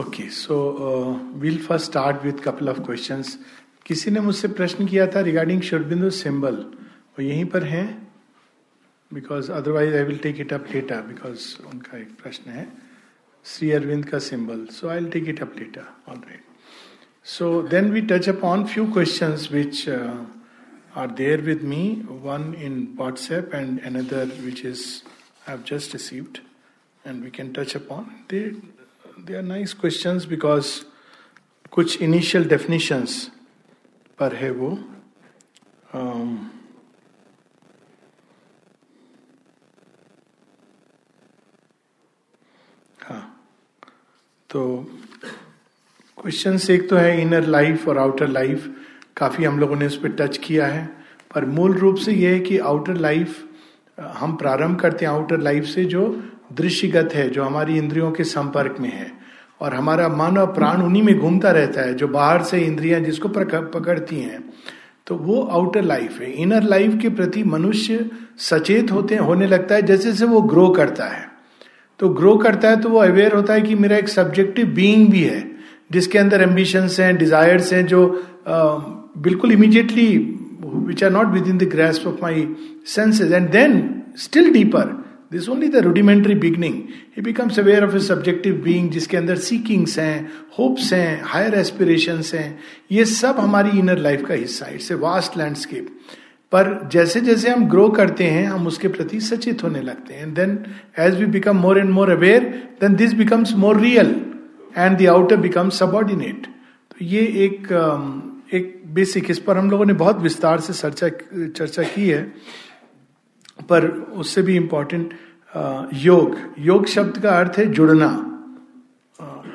Okay so will first start with couple of questions किसी ने मुझसे प्रश्न किया था रिगार्डिंग शुरबिंदु सिंबल वो यहीं पर हैं? Because otherwise I will take it up later because उनका एक प्रश्न है। श्री अरविंद का symbol so I will take it up later all right so then we touch upon few question which are there with me one in WhatsApp and another which is I have just received and we can touch upon they they are nice questions because कुछ initial definitions पर है वो। Um, हाँ। तो question एक तो है inner life और आउटर लाइफ काफ़ी हम लोगों ने उस पर टच किया है। पर मूल रूप से यह है कि आउटर लाइफ हम प्रारंभ करते हैं आउटर लाइफ से जो दृश्यगत है जो हमारी इंद्रियों के संपर्क में है। और हमारा मन और प्राण उन्हीं में घूमता रहता है जो बाहर से इंद्रियाँ जिसको पकड़ती हैं। तो वो आउटर लाइफ है। इनर लाइफ के प्रति मनुष्य सचेत होते होने लगता है जैसे जैसे वो ग्रो करता है। तो ग्रो करता है तो वो अवेयर होता है कि मेरा एक सब्जेक्टिव बीइंग भी है जिसके अंदर एम्बिशंस हैं डिजायर्स हैं जो आ, बिल्कुल immediately which are not within the grasp of my senses and then still deeper this only the rudimentary beginning he becomes aware of a subjective being जिसके अंदर सीकिंग्स हैं होप्स हैं हायर एस्पिरेशन हैं। ये सब हमारी इनर लाइफ का हिस्सा है। इट्स ए वास्ट लैंडस्केप पर जैसे जैसे हम ग्रो करते हैं हम उसके प्रति सचेत होने लगते हैं। Then as we become more and more aware then this becomes more real and the outer becomes subordinate तो ये एक um, एक बेसिक इस पर हम लोगों ने बहुत विस्तार से चर्चा चर्चा की है। पर उससे भी इंपॉर्टेंट योग. योग शब्द का अर्थ है जुड़ना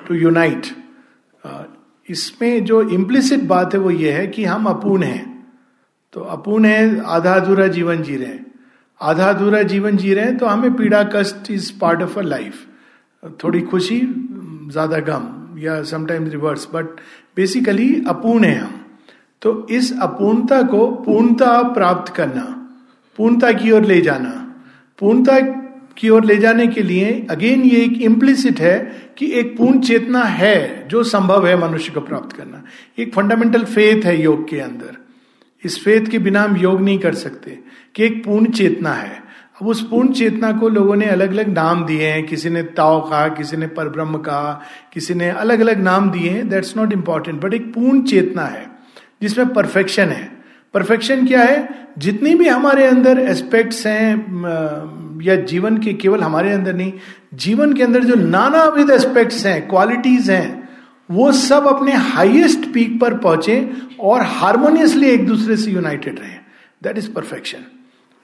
टू यूनाइट इसमें जो इम्प्लिसिट बात है वो ये है कि हम अपूर्ण हैं। तो अपूर्ण है, आधा अधूरा जीवन जी रहे हैं। आधा अधूरा जीवन जी रहे हैं तो हमें पीड़ा, कष्ट is part of a life थोड़ी खुशी, ज़्यादा गम, या समटाइम्स रिवर्स बट बेसिकली अपूर्ण है हम। तो इस अपूर्णता को पूर्णता प्राप्त करना पूर्णता की ओर ले जाना। पूर्णता की ओर ले जाने के लिए अगेन ये एक इम्प्लिसिट है कि एक पूर्ण चेतना है जो संभव है मनुष्य को प्राप्त करना। एक फंडामेंटल फेथ है योग के अंदर। इस फेथ के बिना हम योग नहीं कर सकते कि एक पूर्ण चेतना है। अब उस पूर्ण चेतना को लोगों ने अलग अलग नाम दिए हैं। किसी ने ताओ कहा, किसी ने परब्रह्म कहा, किसी ने अलग अलग नाम दिए हैं। दैट्स नॉट इंपॉर्टेंट बट एक पूर्ण चेतना है, जिसमें परफेक्शन है। परफेक्शन क्या है? जितनी भी हमारे अंदर एस्पेक्ट्स हैं या जीवन के केवल हमारे अंदर नहीं, जीवन के अंदर जो नाना विद एस्पेक्ट्स हैं क्वालिटीज हैं, वो सब अपने हाईएस्ट पीक पर पहुँचे और हारमोनियसली एक दूसरे से यूनाइटेड रहे। दैट इज़ परफेक्शन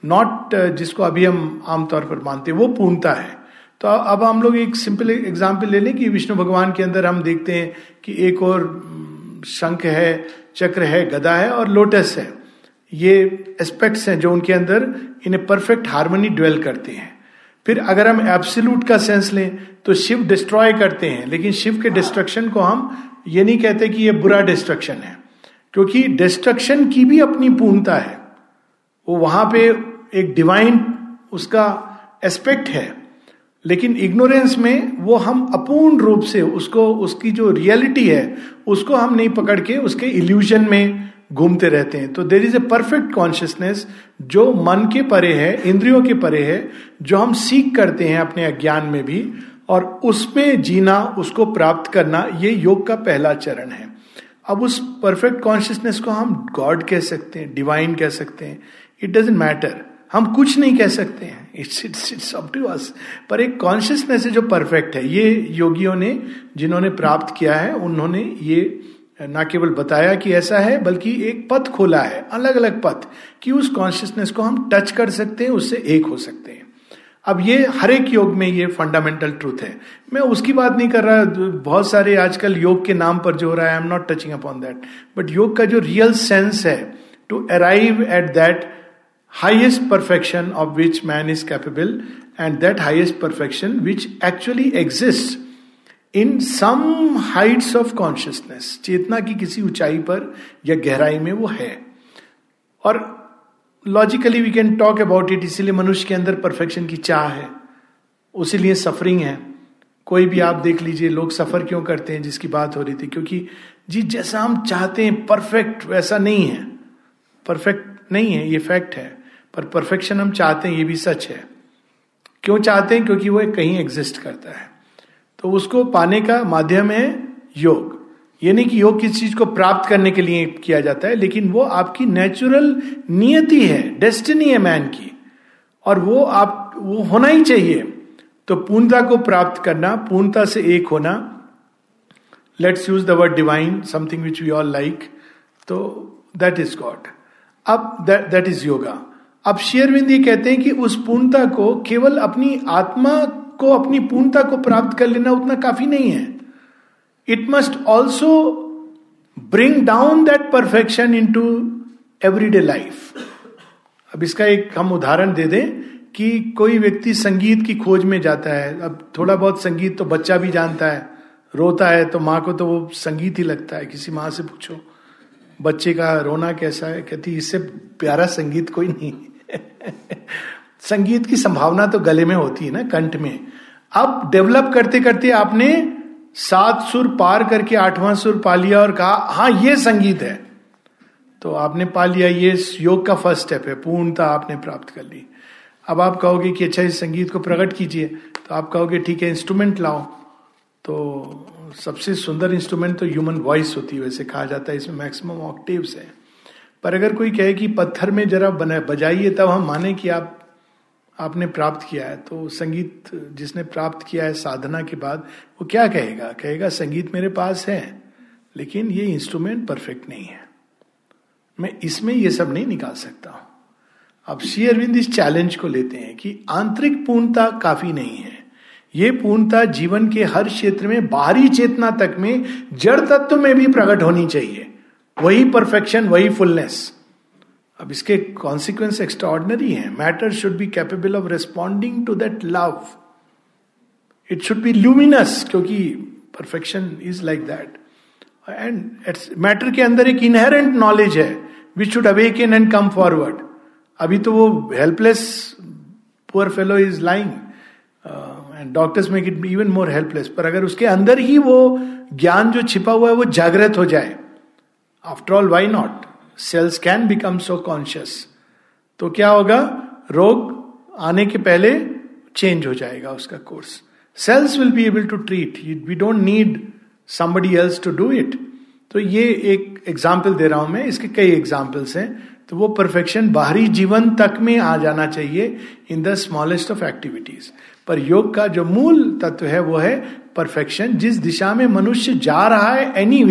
नॉट जिसको अभी हम आमतौर पर मानते हैं, वो पूर्णता है। तो अब हम लोग एक सिंपल एग्ज़ाम्पल ले लें कि विष्णु भगवान के अंदर हम देखते हैं कि एक और शंख है, चक्र है, गदा है और लोटस है। ये एस्पेक्ट्स हैं जो उनके अंदर इन्हें परफेक्ट हारमोनी ड्वेल करते हैं। फिर अगर हम एब्सोल्यूट का सेंस लें तो शिव डिस्ट्रॉय करते हैं, लेकिन शिव के डिस्ट्रक्शन को हम ये नहीं कहते कि ये बुरा डिस्ट्रक्शन है, क्योंकि डिस्ट्रक्शन की भी अपनी पूर्णता है। वो वहाँ पे एक डिवाइन उसका एस्पेक्ट है, लेकिन इग्नोरेंस में वो हम अपूर्ण रूप से उसको, उसकी जो रियलिटी है, उसको हम नहीं पकड़ के उसके इल्यूजन में घूमते रहते हैं। तो there is a perfect consciousness जो मन के परे है, इंद्रियों के परे है, जो हम सीख करते हैं अपने अज्ञान में भी, और उसमें जीना, उसको प्राप्त करना, ये योग का पहला चरण है। अब उस परफेक्ट कॉन्शियसनेस को हम गॉड कह सकते हैं डिवाइन कह सकते हैं। इट डजेंट मैटर हम कुछ नहीं कह सकते हैं। It's it's it's up to us पर एक कॉन्शियसनेस है जो परफेक्ट है। ये योगियों ने, जिन्होंने प्राप्त किया है, उन्होंने ये ना केवल बताया कि ऐसा है, बल्कि एक पथ खोला है अलग अलग पथ, कि उस कॉन्शियसनेस को हम टच कर सकते हैं, उससे एक हो सकते हैं। अब ये हर एक योग में ये फंडामेंटल ट्रूथ है। मैं उसकी बात नहीं कर रहा, बहुत सारे आजकल योग के नाम पर जो हो रहा है I am not touching upon that but yoga का जो रियल सेंस है to arrive at that highest perfection of which man is capable and that highest perfection which actually exist in some heights of consciousness चेतना की किसी ऊंचाई पर या गहराई में वो है। और logically we can talk about it इसीलिए मनुष्य के अंदर परफेक्शन की चाह है। उसी लिए सफरिंग है। कोई भी आप देख लीजिए, लोग सफ़र क्यों करते हैं, जिसकी बात हो रही थी? क्योंकि जी, जैसा हम चाहते हैं परफेक्ट वैसा नहीं है। परफेक्ट नहीं है, ये फैक्ट है। पर परफेक्शन हम चाहते हैं, ये भी सच है। क्यों चाहते हैं? क्योंकि वो कहीं एग्जिस्ट करता है। तो उसको पाने का माध्यम है योग। ये नहीं कि योग किस चीज़ को प्राप्त करने के लिए किया जाता है, लेकिन वो आपकी नेचुरल नियति है डेस्टिनी है मैन की। और वो आप, वो होना ही चाहिए। तो पूर्णता को प्राप्त करना, पूर्णता से एक होना। Let's use the word divine something which we all like तो दैट इज़ गॉड अब दैट इज़ योगा अब शेयरविंद ये कहते हैं कि उस पूर्णता को केवल अपनी आत्मा को, अपनी पूर्णता को प्राप्त कर लेना उतना काफ़ी नहीं है। It must also bring down that perfection into everyday life अब इसका एक हम उदाहरण दे दें कि कोई व्यक्ति संगीत की खोज में जाता है। अब थोड़ा बहुत संगीत तो बच्चा भी जानता है। रोता है तो माँ को तो वो संगीत ही लगता है। किसी माँ से पूछो, बच्चे का रोना कैसा है? कहती, इससे प्यारा संगीत कोई नहीं संगीत की संभावना तो गले में होती है ना, कंठ में। अब डेवलप करते करते आपने सात सुर पार करके आठवां सुर पा लिया और कहा हाँ ये संगीत है। तो आपने पा लिया, ये योग का फ़र्स्ट स्टेप है, पूर्णता आपने प्राप्त कर ली। अब आप कहोगे कि अच्छा इस संगीत को प्रकट कीजिए। तो आप कहोगे, ठीक है इंस्ट्रूमेंट लाओ। तो सबसे सुंदर इंस्ट्रूमेंट तो ह्यूमन वॉइस होती है, वैसे कहा जाता है, इसमें मैक्सिमम ऑक्टिव्स है। पर अगर कोई कहे कि, पत्थर में जरा बना, बजाइए, तब हम माने कि आप आपने प्राप्त किया है तो संगीत जिसने प्राप्त किया है साधना के बाद, वो क्या कहेगा? कहेगा, संगीत मेरे पास है, लेकिन ये इंस्ट्रूमेंट परफेक्ट नहीं है। मैं इसमें ये सब नहीं निकाल सकता हूँ। अब श्री अरविंद इस चैलेंज को लेते हैं कि आंतरिक पूर्णता काफ़ी नहीं है। ये पूर्णता जीवन के हर क्षेत्र में, बाहरी चेतना तक में, जड़ तत्व में भी प्रकट होनी चाहिए। वही परफेक्शन वही फुलनेस अब इसके कॉन्सिक्वेंस एक्स्ट्रॉर्डनरी है। Matter should be capable of responding to that love it should be luminous क्योंकि perfection is like that and matter के अंदर एक इनहेरेंट नॉलेज है which should awaken and come forward अभी तो वो helpless poor fellow is lying and doctors make it even more helpless पर अगर उसके अंदर ही वो ज्ञान जो छिपा हुआ है, वो जागृत हो जाए। After all why not cells can become so conscious तो क्या होगा? रोग आने के पहले चेंज हो जाएगा उसका course cells will be able to treat we don't need somebody else to do it तो ये एक एग्ज़ाम्पल दे रहा हूँ मैं, इसके कई एग्जाम्पल्स हैं। तो वो परफेक्शन बाहरी जीवन तक में आ जाना चाहिए in the smallest of activities पर योग का जो मूल तत्व है, वो है परफेक्शन जिस दिशा में मनुष्य जा रहा है एनी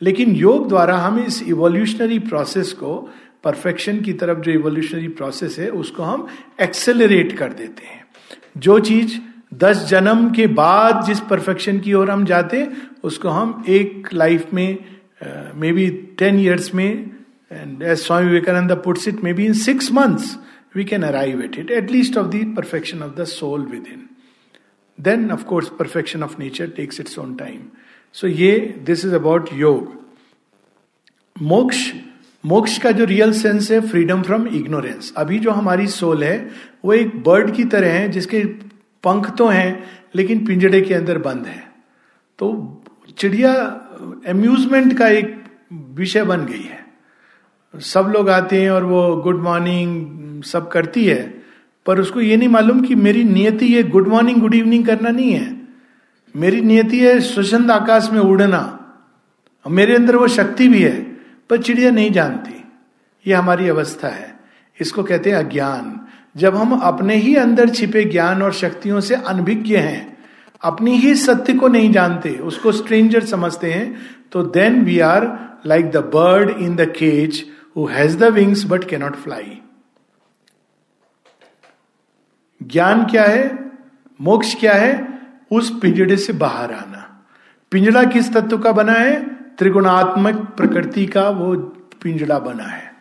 लेकिन योग द्वारा हम इस इवोल्यूशनरी प्रोसेस को परफेक्शन की तरफ़ जो इवोल्यूशनरी प्रोसेस है, उसको हम एक्सेलरेट कर देते हैं। जो चीज़ दस जन्म के बाद जिस परफेक्शन की ओर हम जाते उसको हम एक लाइफ में मे बी टेन ईयर्स में and as Swami Vivekananda puts it maybe in six months we can arrive at it at least of the perfection of the soul within then of course perfection of nature takes its own time so ये this is about योग मोक्ष मोक्ष का जो real sense है freedom from ignorance अभी जो हमारी सोल है वो एक बर्ड की तरह है जिसके पंख तो हैं लेकिन पिंजड़े के अंदर बंद है तो चिड़िया एम्यूजमेंट का एक विषय बन गई है सब लोग आते हैं और वो गुड मॉर्निंग सब करती है पर उसको ये नहीं मालूम कि मेरी नियति ये गुड मॉर्निंग गुड इवनिंग करना नहीं है मेरी नियति है स्वच्छंद आकाश में उड़ना। मेरे अंदर वो शक्ति भी है, पर चिड़िया नहीं जानती। ये हमारी अवस्था है। इसको कहते हैं अज्ञान। जब हम अपने ही अंदर छिपे ज्ञान और शक्तियों से अनभिज्ञ हैं, अपनी ही सत्य को नहीं जानते, उसको स्ट्रेंजर समझते हैं तो then we are like the bird in the cage who has the wings but cannot fly ज्ञान क्या है? मोक्ष क्या है? उस पिंजड़े से बाहर आना। पिंजड़ा किस तत्व का बना है? त्रिगुणात्मक प्रकृति का वो पिंजड़ा बना है।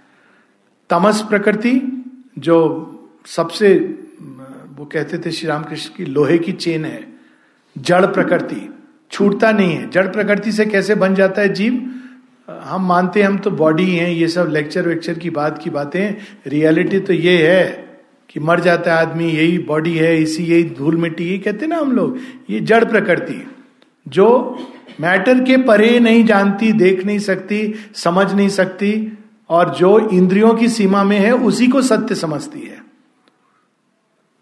तमस प्रकृति, जो सबसे, वो कहते थे श्री रामकृष्ण की, लोहे की चेन है। जड़ प्रकृति, छूटता नहीं है। जड़ प्रकृति से कैसे बन जाता है जीव? हम मानते हैं, हम तो बॉडी हैं, ये सब लेक्चर वेक्चर की बात की बातें। रियलिटी तो ये है कि मर जाता है आदमी, यही बॉडी है, इसी, यही धूल मिट्टी यही कहते ना हम लोग, ये जड़ प्रकृति। जो मैटर के परे नहीं जानती, देख नहीं सकती, समझ नहीं सकती, और जो इंद्रियों की सीमा में है, उसी को सत्य समझती है।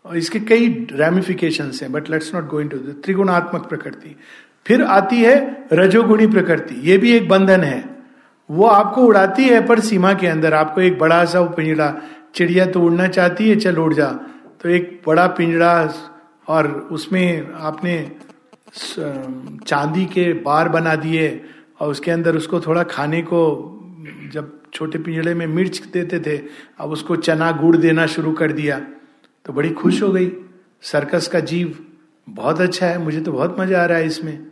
और इसके कई रेमिफिकेशन हैं but let's not going to त्रिगुणात्मक प्रकृति। फिर आती है रजोगुणी प्रकृति, ये भी एक बंधन है। वो आपको उड़ाती है, पर सीमा के अंदर, आपको एक बड़ा सा पिंजड़ा चिड़िया तो उड़ना चाहती है, चल उड़ जा। तो एक बड़ा पिंजड़ा और उसमें आपने चांदी के बार बना दिए और उसके अंदर उसको थोड़ा खाने को, जब छोटे पिंजड़े में मिर्च देते थे, अब उसको चना गुड़ देना शुरू कर दिया। तो बड़ी खुश हो गई। सर्कस का जीव बहुत अच्छा है, मुझे तो बहुत मज़ा आ रहा है इसमें।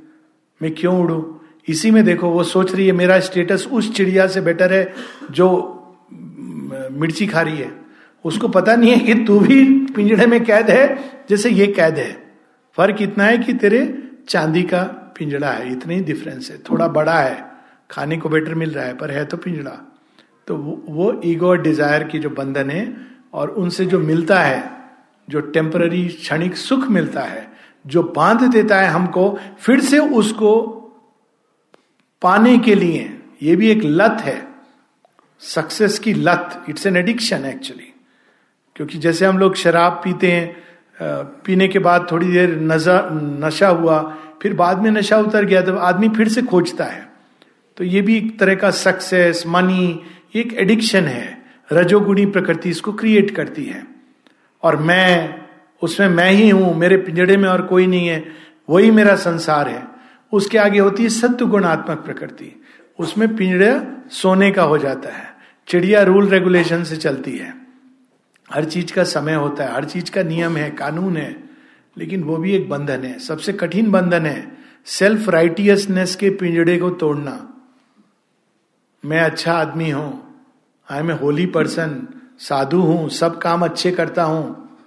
मैं क्यों उड़ू? इसी में देखो, वो सोच रही है, मेरा स्टेटस उस चिड़िया से बेटर है जो मिर्ची खा रही है। उसको पता नहीं है कि तू भी पिंजड़े में कैद है जैसे ये कैद है। फ़र्क इतना है कि तेरे चांदी का पिंजड़ा है इतना ही डिफरेंस है। थोड़ा बड़ा है खाने को बेटर मिल रहा है पर है तो पिंजड़ा। तो वो, ईगो और डिज़ायर की जो बंधन है और उनसे जो मिलता है जो टेम्पररी क्षणिक सुख मिलता है जो बाँध देता है हमको फिर से उसको पाने के लिए ये भी एक लत है। सक्सेस की लत इट्स एन एडिक्शन एक्चुअली क्योंकि जैसे हम लोग शराब पीते हैं पीने के बाद थोड़ी देर नशा नशा हुआ, फिर बाद में नशा उतर गया तो आदमी फिर से खोजता है। तो ये भी एक तरह का सक्सेस मनी एक एडिक्शन है। रजोगुणी प्रकृति इसको क्रिएट करती है। और मैं, उसमें मैं ही हूँ, मेरे पिंजड़े में और कोई नहीं है, वही मेरा संसार है। उसके आगे होती है सत्य गुणात्मक प्रकृति। उसमें पिंजड़ा सोने का हो जाता है। चिड़िया रूल रेगुलेशन से चलती है। हर चीज़ का समय होता है, हर चीज़ का नियम है, कानून है, लेकिन वो भी एक बंधन है। सबसे कठिन बंधन है सेल्फ राइटियसनेस के पिंजड़े को तोड़ना। मैं अच्छा आदमी हूँ I am a holy person साधु हूँ, सब काम अच्छे करता हूँ,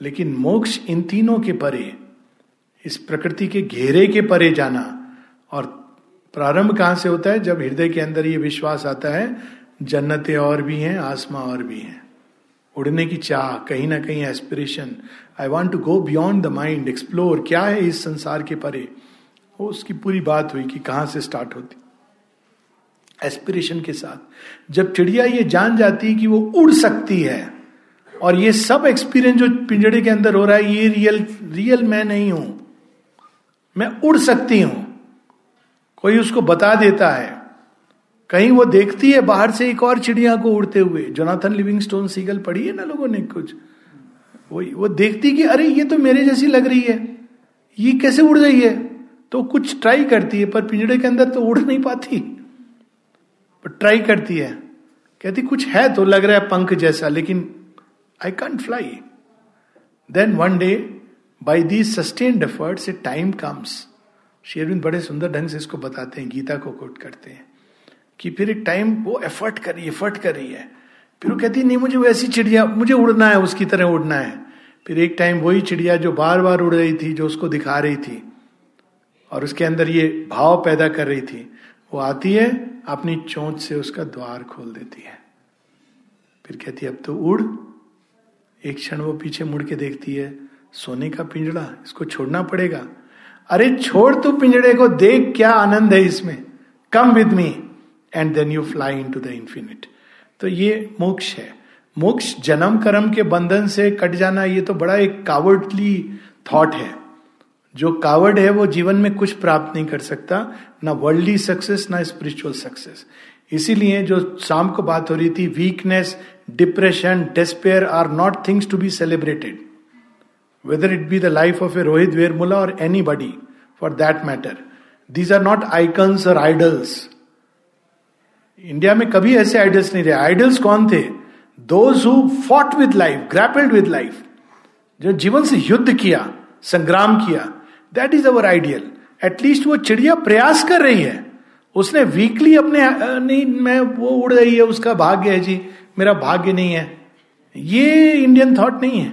लेकिन मोक्ष इन तीनों के परे, इस प्रकृति के घेरे के परे जाना। और प्रारंभ कहाँ से होता है? जब हृदय के अंदर ये विश्वास आता है जन्नतें और भी हैं, आसमां और भी हैं। उड़ने की चाह, कहीं ना कहीं aspiration I want to go beyond the mind explore क्या है इस संसार के परे। वो उसकी पूरी बात हुई कि कहाँ से स्टार्ट होती। एस्पिरेशन के साथ। जब चिड़िया ये जान जाती है कि वो उड़ सकती है, और ये सब एक्सपीरियंस जो पिंजड़े के अंदर हो रहा है, ये रियल रियल मैं नहीं हूँ। मैं उड़ सकती हूँ। कोई उसको बता देता है। कहीं वो देखती है बाहर से एक और चिड़िया को उड़ते हुए। जोनाथन लिविंग स्टोन सीगल पढ़ी है ना लोगों ने कुछ? वो वो देखती कि अरे, ये तो मेरे जैसी लग रही है। ये कैसे उड़ रही है? तो कुछ ट्राई करती है, पर पिंजड़े के अंदर तो उड़ नहीं पाती। पर ट्राई करती है। कहती, कुछ है तो लग रहा है पंख जैसा, लेकिन I can't fly then one day by the sustained efforts a time comes Shri Aurobindo बड़े सुंदर ढंग से इसको बताते हैं, गीता को कोट करते हैं। कि फिर एक टाइम वो एफर्ट कर रही है एफर्ट कर रही है। फिर वो कहती नहीं, मुझे वैसी चिड़िया, मुझे उड़ना है, उसकी तरह उड़ना है। फिर एक टाइम वही चिड़िया जो बार बार उड़ रही थी, जो उसको दिखा रही थी, और उसके अंदर ये भाव पैदा कर रही थी, वो आती है, अपनी चोंच से उसका द्वार खोल देती है। फिर कहती है, अब तो उड़। एक क्षण वो पीछे मुड़ के देखती है, सोने का पिंजड़ा इसको छोड़ना पड़ेगा। अरे, छोड़ तू पिंजड़े को, देख क्या आनंद है इसमें। Come with me and then you fly into the infinite तो ये मोक्ष है। मोक्ष जन्म कर्म के बंधन से कट जाना ये तो बड़ा एक कावर्डली थॉट है। जो कावर्ड है वो जीवन में कुछ प्राप्त नहीं कर सकता, ना वर्ल्डली सक्सेस ना स्पिरिचुअल सक्सेस इसीलिए जो शाम को बात हो रही थी weakness depression despair are not things to be celebrated whether it be the life of a Rohith Vemula or anybody for that matter these are not icons और आइडल्स इंडिया में कभी ऐसे आइडल्स नहीं रहे। आइडल्स कौन थे? Those who fought with life grappled with life जो जीवन से युद्ध किया, संग्राम किया। That is our ideal at least वो चिड़िया प्रयास कर रही है। उसने वीकली अपने नहीं, मैं, वो उड़ रही है, उसका भाग्य है जी। मेरा भाग्य नहीं है। ये इंडियन थॉट नहीं है।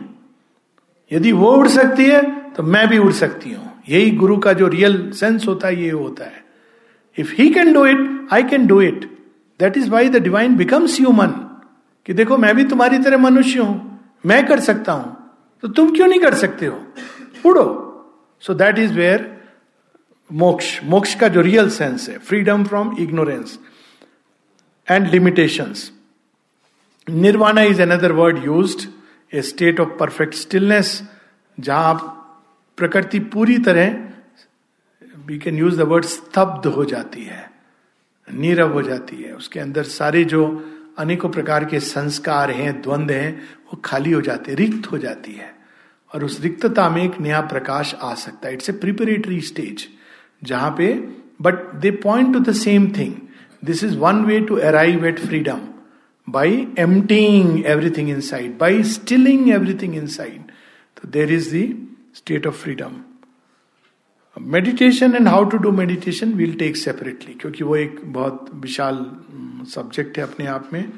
यदि वो उड़ सकती है तो मैं भी उड़ सकती हूँ। यही गुरु का जो रियल सेंस होता है, ये होता है। If he can do it I can do it that is why the divine becomes human कि देखो, मैं भी तुम्हारी तरह मनुष्य हूँ, मैं कर सकता हूँ तो तुम क्यों नहीं कर सकते हो? उड़ो सो दैट इज़ वेयर मोक्ष मोक्ष का जो रियल सेंस है freedom from ignorance and limitations nirvana is another word use a state of perfect stillness जहाँ आप प्रकृति पूरी तरह we can use the word स्तब्ध हो जाती है। नीरव हो जाती है। उसके अंदर सारे जो अनेकों प्रकार के संस्कार हैं द्वंद्व हैं, वो खाली हो जाते रिक्त हो जाती है। और उस रिक्तता में एक नया प्रकाश आ सकता है। इट्स ए प्रिपरेटरी स्टेज जहाँ पे but they point to the same thing this is one way to arrive at freedom by emptying everything inside by stilling everything inside तो there is the state of freedom meditation and how to do meditation will take separately क्योंकि वो एक बहुत विशाल subject है अपने आप में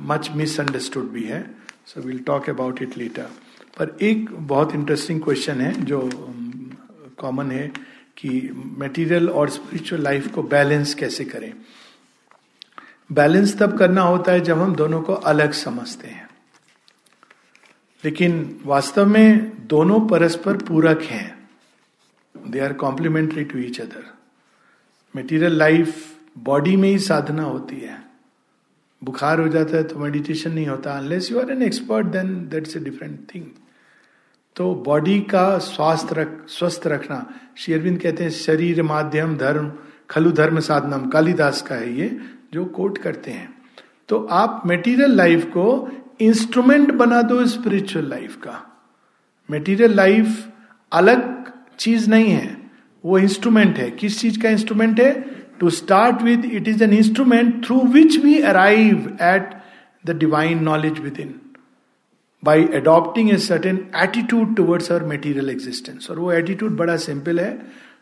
मच मिसअंडरस्टूड भी है so will talk about it later पर एक बहुत इंटरेस्टिंग क्वेश्चन है जो कॉमन है कि मटेरियल और स्पिरिचुअल लाइफ को बैलेंस कैसे करें? बैलेंस तब करना होता है जब हम दोनों को अलग समझते हैं। लेकिन वास्तव में दोनों परस्पर पूरक हैं। They are complementary to each other material life body में ही साधना होती है। बुखार हो जाता है तो मेडिटेशन नहीं होता। Unless you are an expert then that's a different thing तो बॉडी का स्वास्थ्य रख, स्वस्थ रखना। श्री कहते हैं, शरीर, माध्यम, धर्म, खलु धर्म साधनम कालिदास का है ये, जो कोट करते हैं। तो आप मेटीरियल लाइफ को इंस्ट्रूमेंट बना दो स्पिरिचुअल लाइफ का। मेटीरियल लाइफ अलग चीज़ नहीं है। वो इंस्ट्रूमेंट है। किस चीज़ का इंस्ट्रूमेंट है? To start with it is an instrument through which we arrive at the divine knowledge within by adopting a certain attitude towards our material existence और वो एटीट्यूड बड़ा सिंपल है।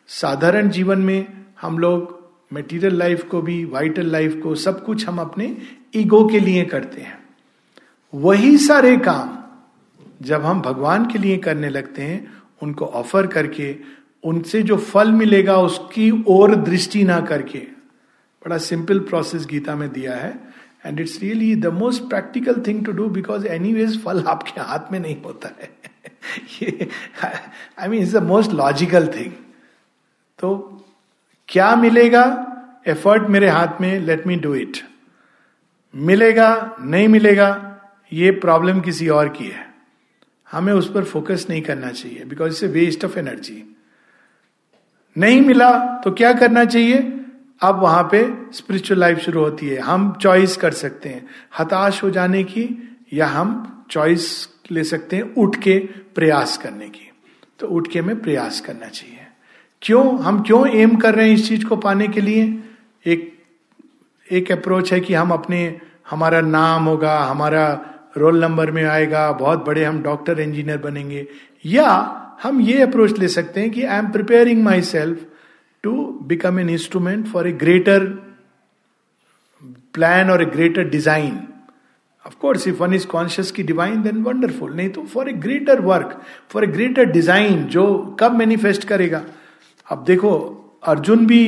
साधारण जीवन में हम लोग मेटीरियल लाइफ को भी वाइटल लाइफ को सब कुछ हम अपने ईगो के लिए करते हैं। वही सारे काम जब हम भगवान के लिए करने लगते हैं उनको ऑफ़र करके, उनसे जो फल मिलेगा उसकी ओर दृष्टि ना करके। बड़ा सिंपल प्रोसेस गीता में दिया है। And it's really the most practical thing to do because anyways फल आपके हाथ में नहीं होता है। I mean it's the most logical thing तो क्या मिलेगा? एफर्ट मेरे हाथ में लेट मी डू इट मिलेगा? नहीं मिलेगा? ये प्रॉब्लम किसी और की है। हमें उस पर फोकस नहीं करना चाहिए because it's a waste of energy नहीं मिला तो क्या करना चाहिए? अब वहाँ पे स्पिरिचुअल लाइफ शुरू होती है। हम चॉइस कर सकते हैं। हताश हो जाने की या हम चॉइस ले सकते हैं उठ के प्रयास करने की। तो उठ के हमें प्रयास करना चाहिए। क्यों? हम क्यों एम कर रहे हैं इस चीज़ को पाने के लिए? एक एक अप्रोच है कि हम अपने, हमारा नाम होगा, हमारा रोल नंबर में आएगा, बहुत बड़े हम डॉक्टर इंजीनियर बनेंगे। या हम ये अप्रोच ले सकते हैं कि I am preparing myself to become an instrument for a greater plan और a greater design of course if one is conscious की डिवाइन देन वंडरफुल नहीं तो for a greater work for a greater design जो कब manifest करेगा। अब देखो, अर्जुन भी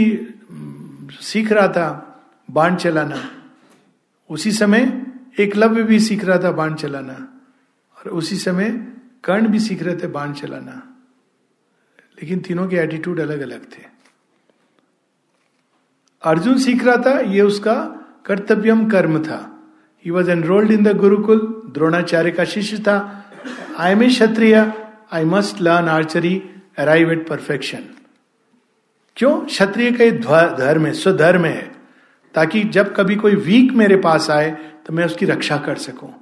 सीख रहा था बाण चलाना। उसी समय एकलव्य भी सीख रहा था बाण चलाना। और उसी समय कर्ण भी सीख रहे थे बाण चलाना। लेकिन तीनों के एटीट्यूड अलग अलग थे। अर्जुन सीख रहा था, ये उसका कर्तव्यम कर्म था। He was enrolled in the gurukul Dronacharya का शिष्य था। I am a Kshatriya I must learn archery arrive at perfection क्यों? क्षत्रिय का धर्म है, स्वधर्म है। ताकि जब कभी कोई वीक मेरे पास आए तो मैं उसकी रक्षा कर सकूँ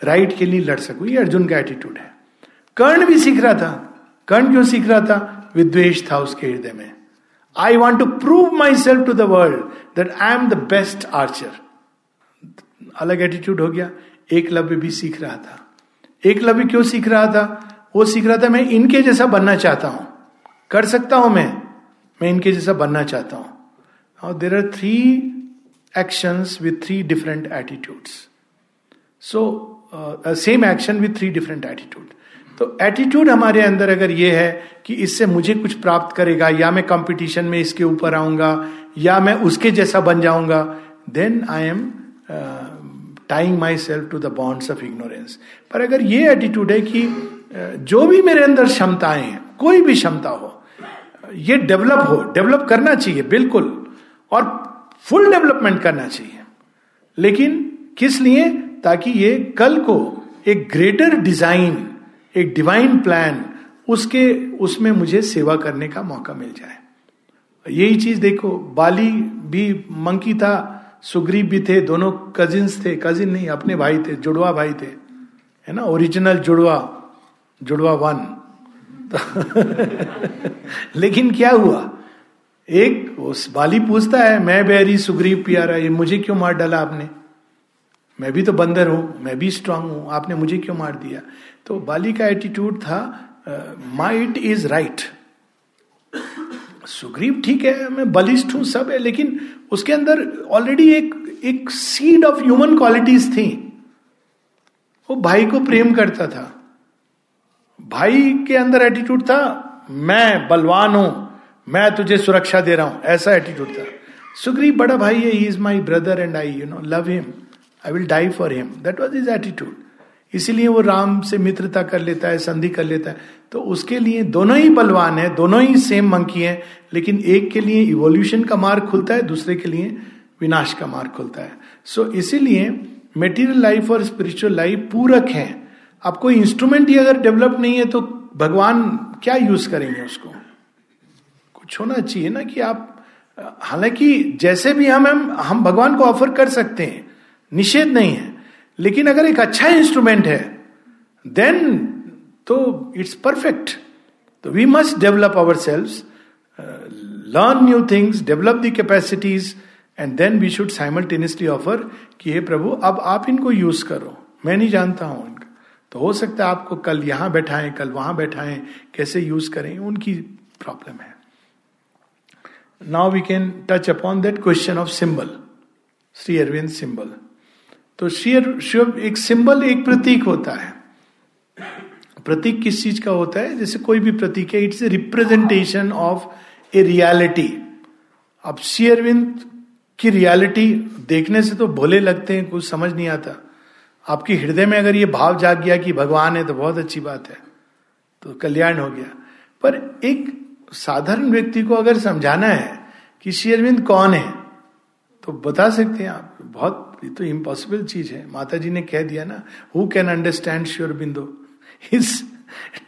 राइट के लिए लड़ सकूँ। ये अर्जुन का एटीट्यूड है। कर्ण भी सीख रहा था। कर्ण क्यों सीख रहा था? विद्वेश था उसके हृदय में। I want to prove myself to the world that I am the best archer अलग एटीट्यूड हो गया। एक लव्य भी सीख रहा था। एक लव्य क्यों सीख रहा था? वो सीख रहा था, मैं इनके जैसा बनना चाहता हूँ। कर सकता हूँ मैं। मैं इनके जैसा बनना चाहता हूँ। There are three actions with three different attitudes. So, uh, same action with three different attitude. तो एटीट्यूड हमारे अंदर अगर ये है कि इससे मुझे कुछ प्राप्त करेगा या मैं कंपटीशन में इसके ऊपर आऊँगा या मैं उसके जैसा बन जाऊँगा then I am tying myself to the bonds of ignorance पर अगर ये एटीट्यूड है कि जो भी मेरे अंदर क्षमताएँ हैं कोई भी क्षमता हो ये डेवलप हो डेवलप करना चाहिए बिल्कुल और फुल डेवलपमेंट करना चाहिए। लेकिन किस लिए? ताकि ये कल को एक ग्रेटर डिज़ाइन, एक डिवाइन प्लान उसके, उसमें मुझे सेवा करने का मौका मिल जाए। यही चीज़ देखो, बाली भी मंकी था, सुग्रीव भी थे, दोनों कजिन्स थे कजिन नहीं, अपने भाई थे, जुड़वा भाई थे, है ना? ओरिजिनल जुड़वा जुड़वा वन लेकिन क्या हुआ? एक उस बाली पूछता है, मैं बैरी सुग्रीव प्यारा, ये मुझे क्यों मार डाला आपने? मैं भी तो बंदर हूँ, मैं भी स्ट्रांग हूँ, आपने मुझे क्यों मार दिया? तो बाली का एटीट्यूड था माइट इज़ राइट सुग्रीव ठीक है, मैं बलिष्ठ हूँ, सब है, लेकिन उसके अंदर ऑलरेडी एक एक सीड ऑफ़ ह्यूमन क्वालिटीज थी। वो भाई को प्रेम करता था। भाई के अंदर एटीट्यूड था, मैं बलवान हूँ मैं तुझे सुरक्षा दे रहा हूँ। ऐसा एटीट्यूड था। सुग्रीव बड़ा भाई है he is my brother and I you know love him I will die for him that was his attitude इसीलिए वो राम से मित्रता कर लेता है संधि कर लेता है। तो उसके लिए दोनों ही बलवान है दोनों ही सेम मंकी है लेकिन एक के लिए इवोल्यूशन का मार्ग खुलता है दूसरे के लिए विनाश का मार्ग खुलता है। सो so, इसीलिए मेटीरियल लाइफ और स्पिरिचुअल लाइफ पूरक है। कोई इंस्ट्रूमेंट ही अगर डेवलप नहीं है तो भगवान क्या यूज़ करेंगे उसको? कुछ होना चाहिए ना कि आप, हालाँकि जैसे भी हम हम हम भगवान को ऑफ़र कर सकते हैं, निषेध नहीं है, लेकिन अगर एक अच्छा इंस्ट्रूमेंट है देन तो इट्स परफेक्ट तो we must develop ourselves learn new things develop the capacities and then we should simultaneously offer कि हे प्रभु, अब आप इनको यूज़ करो। मैं नहीं जानता हूँ इनका। तो हो सकता है आपको कल यहाँ बैठाएँ, कल वहाँ बैठाएँ, कैसे यूज़ करें, उनकी प्रॉब्लम है। Now we can touch upon that question of symbol Shri Aurobindo symbol तो श्री शिव एक सिंबल एक प्रतीक होता है। प्रतीक किस चीज़ का होता है? जैसे कोई भी प्रतीक है it's a representation of a reality अब श्री अरविंद की रियलिटी देखने से तो भोले लगते हैं, कुछ समझ नहीं आता। आपके हृदय में अगर ये भाव जाग गया कि भगवान है तो बहुत अच्छी बात है। तो कल्याण हो गया। पर एक साधारण व्यक्ति को अगर समझाना है कि शेरविंद कौन है तो बता सकते हैं आप। बहुत, ये तो इम्पॉसिबल चीज़ है। माता जी ने कह दिया ना who can understand Shri Aurobindo his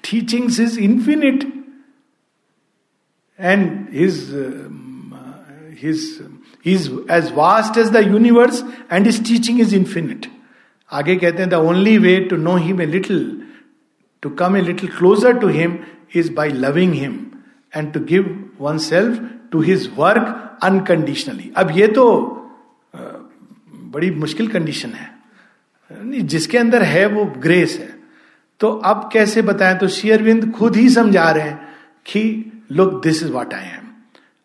teachings is infinite and his his is as vast as the universe and his teaching is infinite आगे कहते हैं the only way to know him a little to come a little closer to him is by loving him and to give oneself to his work unconditionally अब ये तो बड़ी मुश्किल condition है। जिसके अंदर है वो ग्रेस है। तो अब कैसे बताएँ? तो शेयरविंद खुद ही समझा रहे हैं कि look this is what I am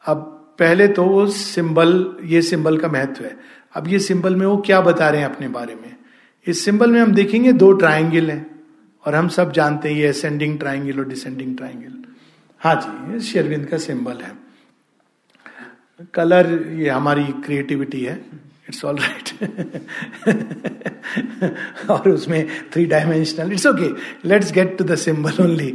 अब पहले तो वो सिंबल ये सिंबल का महत्व है। अब ये सिंबल में वो क्या बता रहे हैं अपने बारे में? इस सिंबल में हम देखेंगे दो ट्राइंगल हैं। और हम सब जानते हैं ये असेंडिंग ट्राइंगल और डिसेंडिंग ट्राइंगल हाँ जी शेरविंद का सिंबल है। कलर ये हमारी क्रिएटिविटी है। इट्स ऑल राइट और उसमें three dimensional it's okay let's get to the symbol only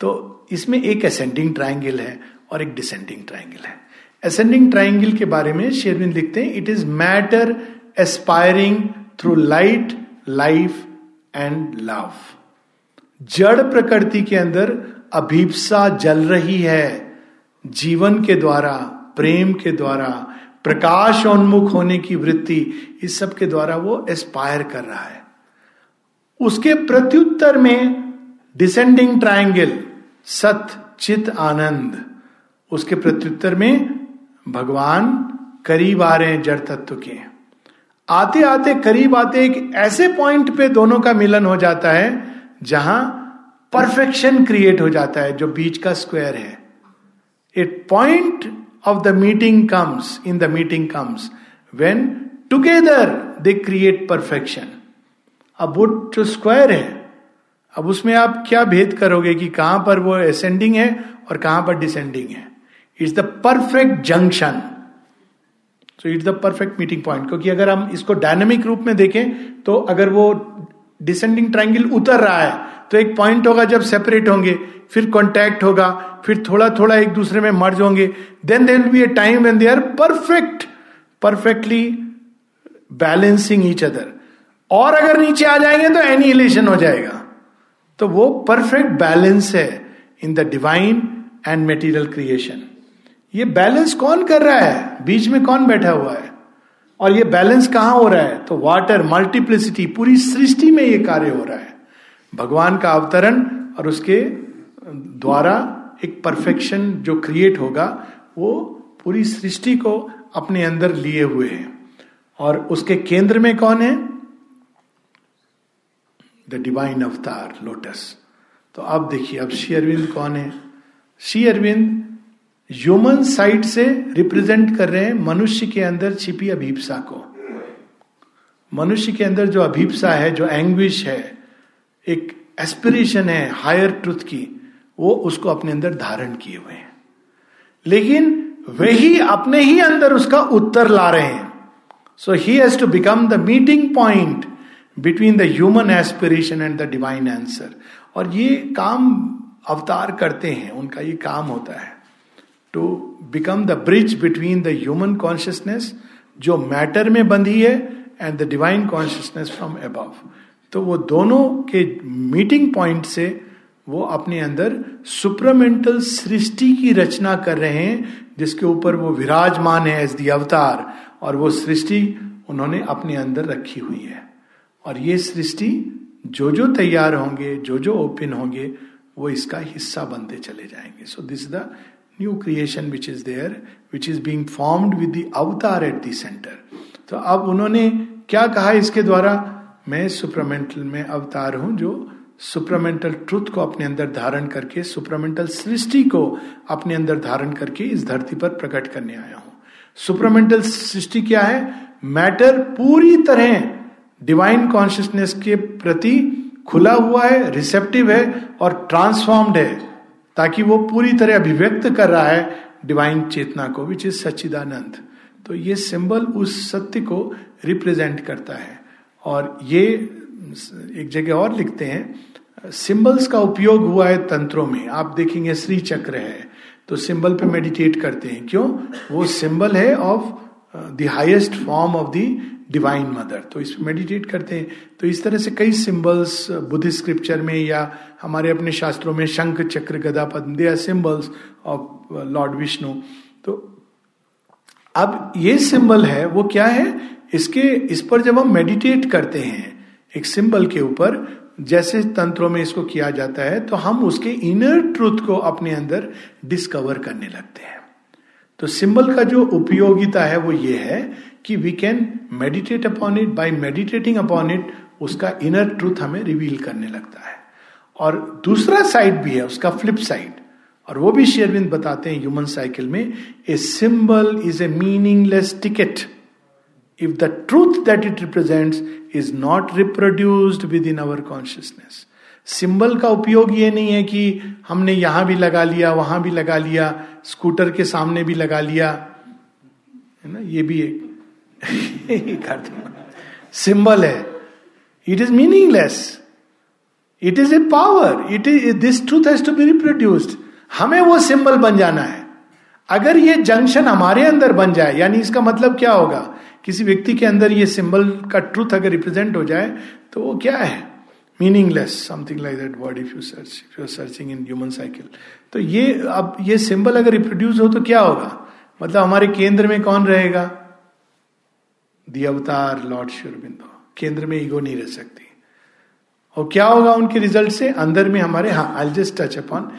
तो इसमें एक असेंडिंग ट्राइंगल है और एक डिसेंडिंग ट्राइंगल है। असेंडिंग ट्राइंगल के बारे में शेरविंद लिखते हैं it is matter aspiring through light life and love जड़ प्रकृति के अंदर अभीपसा जल रही है जीवन के द्वारा, प्रेम के द्वारा, प्रकाश उन्मुख होने की वृत्ति, इस सब के द्वारा वो एस्पायर कर रहा है। उसके प्रत्युत्तर में डिसेंडिंग ट्रायंगल सत, चित, आनंद, उसके प्रत्युत्तर में भगवान करीब आ रहे हैं, जड़ तत्व के। आते आते करीब आते एक ऐसे पॉइंट पे दोनों का मिलन हो जाता है, जहाँ परफेक्शन क्रिएट हो जाता है, जो बीच का स्क्वायर है। It point of the meeting comes in the meeting comes when together they create perfection अब वो जो स्क्वायर है, अब उसमें आप क्या भेद करोगे कि कहाँ पर वो असेंडिंग है और कहाँ पर डिसेंडिंग है? It's the perfect junction so it's the perfect meeting point क्योंकि अगर हम इसको डायनेमिक रूप में देखें तो अगर वो डिसेंडिंग ट्राइंगल उतर रहा है तो एक पॉइंट होगा जब सेपरेट होंगे, फिर कॉन्टैक्ट होगा, फिर थोड़ा थोड़ा एक दूसरे में मर्ज होंगे then there be a time when they are perfect perfectly balancing each other और अगर नीचे आ जाएँगे तो एनिहिलेशन हो जाएगा। तो वो परफेक्ट बैलेंस है in the divine and material creation ये बैलेंस कौन कर रहा है? बीच में कौन बैठा हुआ है? और ये बैलेंस कहाँ हो रहा है? तो वाटर मल्टीप्लिसिटी पूरी सृष्टि में ये कार्य हो रहा है। भगवान का अवतरण और उसके द्वारा एक परफेक्शन जो क्रिएट होगा, वो पूरी सृष्टि को अपने अंदर लिए हुए है। और उसके केंद्र में कौन है? द डिवाइन अवतार लोटस तो अब देखिए, अब श्री अरविंद कौन है? श्री अरविंद ह्यूमन साइड से रिप्रेजेंट कर रहे हैं मनुष्य के अंदर छिपी अभीपसा को। मनुष्य के अंदर जो अभीपसा है, जो एंग्विश है एक एस्पिरेशन है हायर ट्रुथ की, वो उसको अपने अंदर धारण किए हुए हैं। लेकिन वही अपने ही अंदर उसका उत्तर ला रहे हैं। So he has to become the meeting point between the human aspiration and the divine answer और ये काम अवतार करते हैं, उनका ये काम होता है। To become the bridge between the human consciousness जो मैटर में बंधी है and the divine consciousness from above तो वो दोनों के मीटिंग पॉइंट से वो अपने अंदर सुप्रमेंटल सृष्टि की रचना कर रहे हैं, जिसके ऊपर वो विराजमान है एज दी अवतार और वो सृष्टि उन्होंने अपने अंदर रखी हुई है। और ये सृष्टि जो जो तैयार होंगे जो जो ओपन होंगे, वो इसका हिस्सा बनते चले जाएँगे। So this the new creation which is there which is being formed with the avatar at the centre तो अब उन्होंने क्या कहा इसके द्वारा? मैं सुप्रमेंटल में अवतार हूँ जो सुप्रमेंटल ट्रुथ को अपने अंदर धारण करके, सुप्रमेंटल सृष्टि को अपने अंदर धारण करके इस धरती पर प्रकट करने आया हूँ। सुप्रमेंटल सृष्टि क्या है? मैटर पूरी तरह डिवाइन कॉन्शियसनेस के प्रति खुला हुआ है रिसेप्टिव है और ट्रांसफॉर्म्ड है, ताकि वो पूरी तरह अभिव्यक्त कर रहा है डिवाइन चेतना को विच इज़ सच्चिदानंद। तो ये सिंबल उस सत्य को रिप्रेजेंट करता है। और ये एक जगह और लिखते हैं, सिंबल्स का उपयोग हुआ है तंत्रों में। आप देखेंगे श्री चक्र है तो सिंबल पे मेडिटेट करते हैं। क्यों? वो सिंबल है of the highest form of the divine mother तो इस मेडिटेट करते हैं। तो इस तरह से कई सिंबल्स बुद्धिस्ट स्क्रिप्चर में या हमारे अपने शास्त्रों में, शंख, चक्र, गदा, पद्म, they are symbols of Lord Vishnu तो अब ये सिंबल है, वो क्या है? इसके, इस पर जब हम मेडिटेट करते हैं, एक सिंबल के ऊपर, जैसे तंत्रों में इसको किया जाता है तो हम उसके इनर ट्रूथ को अपने अंदर डिस्कवर करने लगते हैं। तो सिंबल का जो उपयोगिता है वो ये है कि we can meditate upon it by meditating upon it उसका इनर ट्रूथ हमें रिवील करने लगता है। और दूसरा साइड भी है, उसका फ्लिप साइड और वो भी शेयरविंद बताते हैं ह्यूमन साइकिल में a symbol is a meaningless ticket if the truth that it represents is not reproduced within our consciousness symbol का उपयोग ये नहीं है कि हमने यहाँ भी लगा लिया, वहाँ भी लगा लिया, स्कूटर के सामने भी लगा लिया, है ना? ये भी एक सिंबल है। It is meaningless it is a power it is this truth has to be reproduced हमें वो सिंबल बन जाना है। अगर ये जंक्शन हमारे अंदर बन जाए, यानी इसका मतलब क्या होगा? किसी व्यक्ति के अंदर ये सिंबल का ट्रूथ अगर रिप्रेजेंट हो जाए तो वो क्या है? Meaningless something like that word if you search if you searching in human cycle तो ये, अब ये सिंबल अगर रिप्रोड्यूस हो तो क्या होगा? मतलब हमारे केंद्र में कौन रहेगा? दी अवतार लॉर्ड श्योरबिंदो केंद्र में ईगो नहीं रह सकती। और क्या होगा उनके रिज़ल्ट से? अंदर में हमारे हाँ आई जस्ट टच अपॉन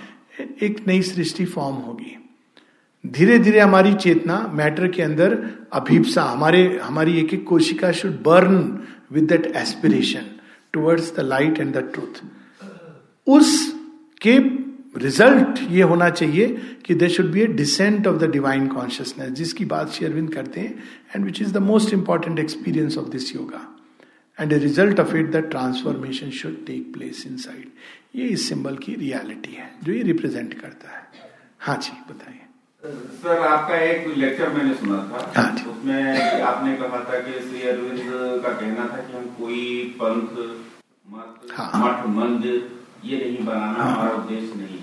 एक नई सृष्टि फॉर्म होगी। धीरे धीरे हमारी चेतना मैटर के अंदर अभिप्सा, हमारे, हमारी एक एक कोशिका should burn with that aspiration towards the light and the truth उस के रिज़ल्ट ये होना चाहिए कि they should be a descent of the divine consciousness जिसकी बात श्री अरविंद करते हैं and which is the most important experience of this yoga and a result of it the transformation should take place inside ये इस सिंबल की reality है, जो ये रिप्रेजेंट करता है। हाँ जी, बताइए। सर आपका एक लेक्चर मैंने सुना था। हाँ उसमें आपने कहा था कि श्री अरविंद का कहना था कि हम कोई पंथ मत हाँ, मठ मंद ये नहीं बनाना हाँ, हमारा उद्देश्य नहीं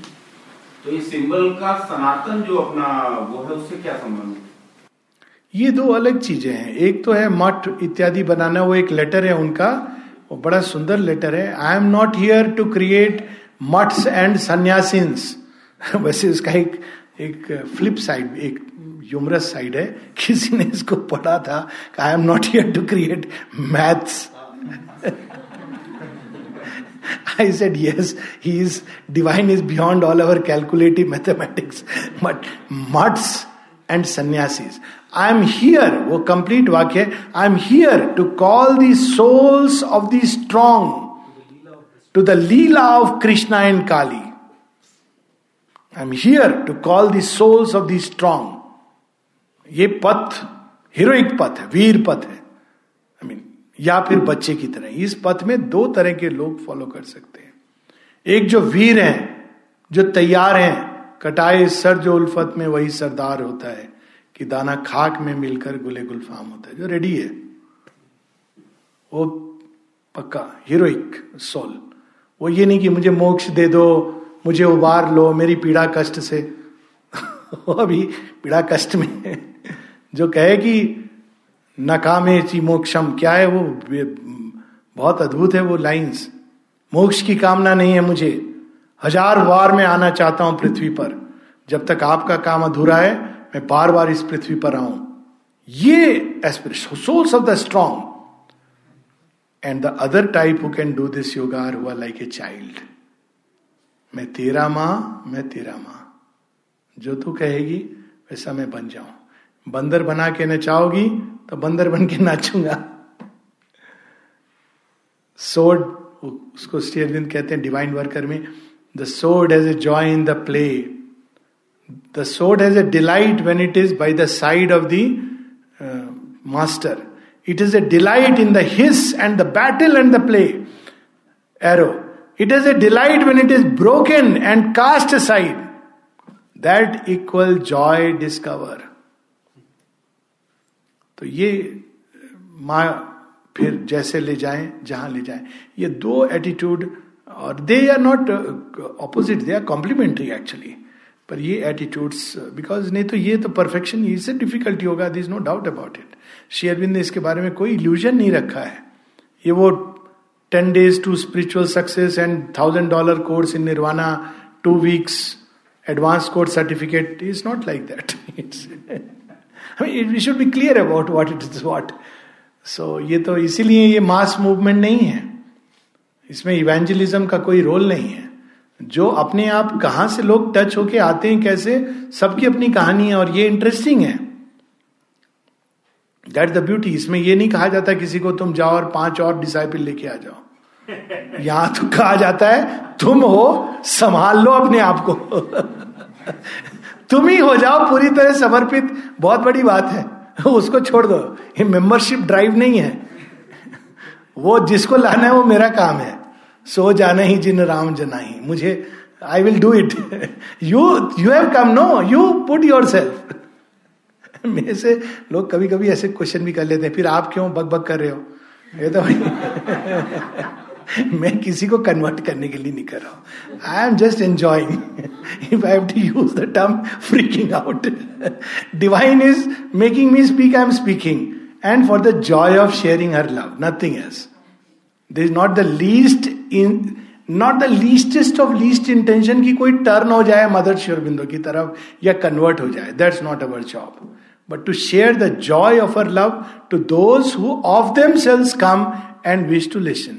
तो इस सिंबल का सनातन जो अपना वो है उससे क्या संबंध ये दो अलग चीज़ें हैं। एक तो है मठ इत्यादि बनाना वो एक लेटर है उनका। वो बड़ा सुंदर लेटर है। I am not here to create maths and sannyasins वैसे उसका एक एक फ्लिप साइड एक ह्यूमरस साइड है किसी ने इसको पढ़ा था I am not here to create maths I said, yes, he is divine is beyond all our calculative mathematics. But mutts and sannyasis. I am here, वो complete वाक्य I am here to call the souls of the strong to the Leela of Krishna and Kali. I am here to call the souls of the strong ये पथ heroic पथ है, वीर पथ है। I mean या फिर बच्चे की तरह। इस पथ में दो तरह के लोग फॉलो कर सकते हैं। एक जो वीर हैं, जो तैयार हैं, कटाए सर जो उल्फत में वही सरदार होता है, कि दाना खाक में मिलकर गुले गुलफाम होता है। जो रेडी है। वो पक्का हीरोइक सोल वो ये नहीं कि मुझे मोक्ष दे दो मुझे उबार लो मेरी पीड़ा कष्ट से। अभी पीड़ा कष्ट में जो कहे कि नकामे ची मोक्षम। क्या है वो? बहुत अद्भुत है वो लाइंस। मोक्ष की कामना नहीं है मुझे। हज़ार बार मैं आना चाहता हूँ पृथ्वी पर। जब तक आपका काम अधूरा है, मैं बार बार इस पृथ्वी पर आऊँ। ये aspiration souls of the strong and the other type who can do this yoga हुआ लाइक ए चाइल्ड मैं तेरा माँ, मैं तेरा माँ। जो तू कहेगी, वैसा मैं बन जाऊँ। बंदर बना के नचाओगी तो बंदर बन के नाचूँगा। सोड उसको स्टेरविंद कहते हैं डिवाइन वर्कर में। द सोड has a joy in the play the सोड has a delight when it is by the side of the master it is A delight in the his and the battle and the play arrow It is a delight when it is broken and cast aside. That equal joy discover. तो ये, माँ फिर जैसे ले जाए, जहाँ ले जाए ये दो एटीट्यूड और they are not opposite they are complementary actually पर ये एटीट्यूड्स बिकॉज़ नहीं तो ये तो परफेक्शन इससे डिफिकल्टी होगा this no doubt about it शेयरविंद ने इसके बारे में कोई इल्यूजन नहीं रखा है ये वो ten days to spiritual success and thousand dollar course in nirvana two weeks advance course certificate is not like that we be clear about what it is what so ये तो इसीलिए ये मास मूवमेंट नहीं है. इसमें evangelism का कोई role नहीं है. जो अपने आप कहा से लोग टच होके आते हैं, कैसे, सबकी अपनी कहानी है और ये इंटरेस्टिंग है. दैट द ब्यूटी इसमें ये नहीं कहा जाता किसी को तुम जाओ और पाँच और डिसाइपल लेके आ जाओ। यहाँ तो कहा जाता है तुम हो संभाल लो अपने आप को। तुम ही हो जाओ पूरी तरह समर्पित। बहुत बड़ी बात है। उसको छोड़ दो। ये मेंबरशिप ड्राइव नहीं है। वो जिसको लाना है वो मेरा काम है। सो जाना ही जिन राम जनाही। मुझे I will do it you you have come no you put yourself मेरे से लोग कभी कभी ऐसे क्वेश्चन भी कर लेते हैं, फिर आप क्यों बक बक कर रहे हो? ये तो भाई मैं किसी को कन्वर्ट करने के लिए नहीं कर रहा हूँ। I am just enjoying if I have to use the term freaking out divine is making me speak I am speaking and for the joy of sharing her love nothing as this not the least in not the leastest of least intention की कोई turn हो जाए mother Sri Aurobindo की तरफ़ या convert हो जाए. That's not our job but to share the joy of our love to those who of themselves come and wish to listen.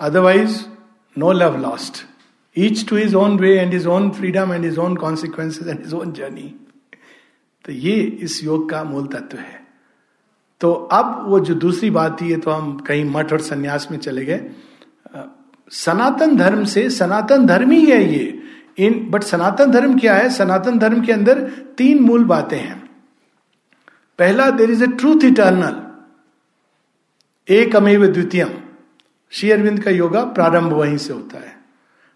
Otherwise, no love lost. Each to his own way and his own freedom and his own consequences and his own journey. तो ये इस योग का मूल तत्व है तो अब वो जो दूसरी बात थी ये तो हम कहीं मठ और सन्यास में चले गए सनातन धर्म से सनातन धर्म ही है ये इन बट सनातन धर्म क्या है सनातन धर्म के अंदर तीन मूल बातें हैं पहला there is a truth eternal एक अमेव द्वितीयम। श्री अरविंद का योगा प्रारंभ वहीं से होता है।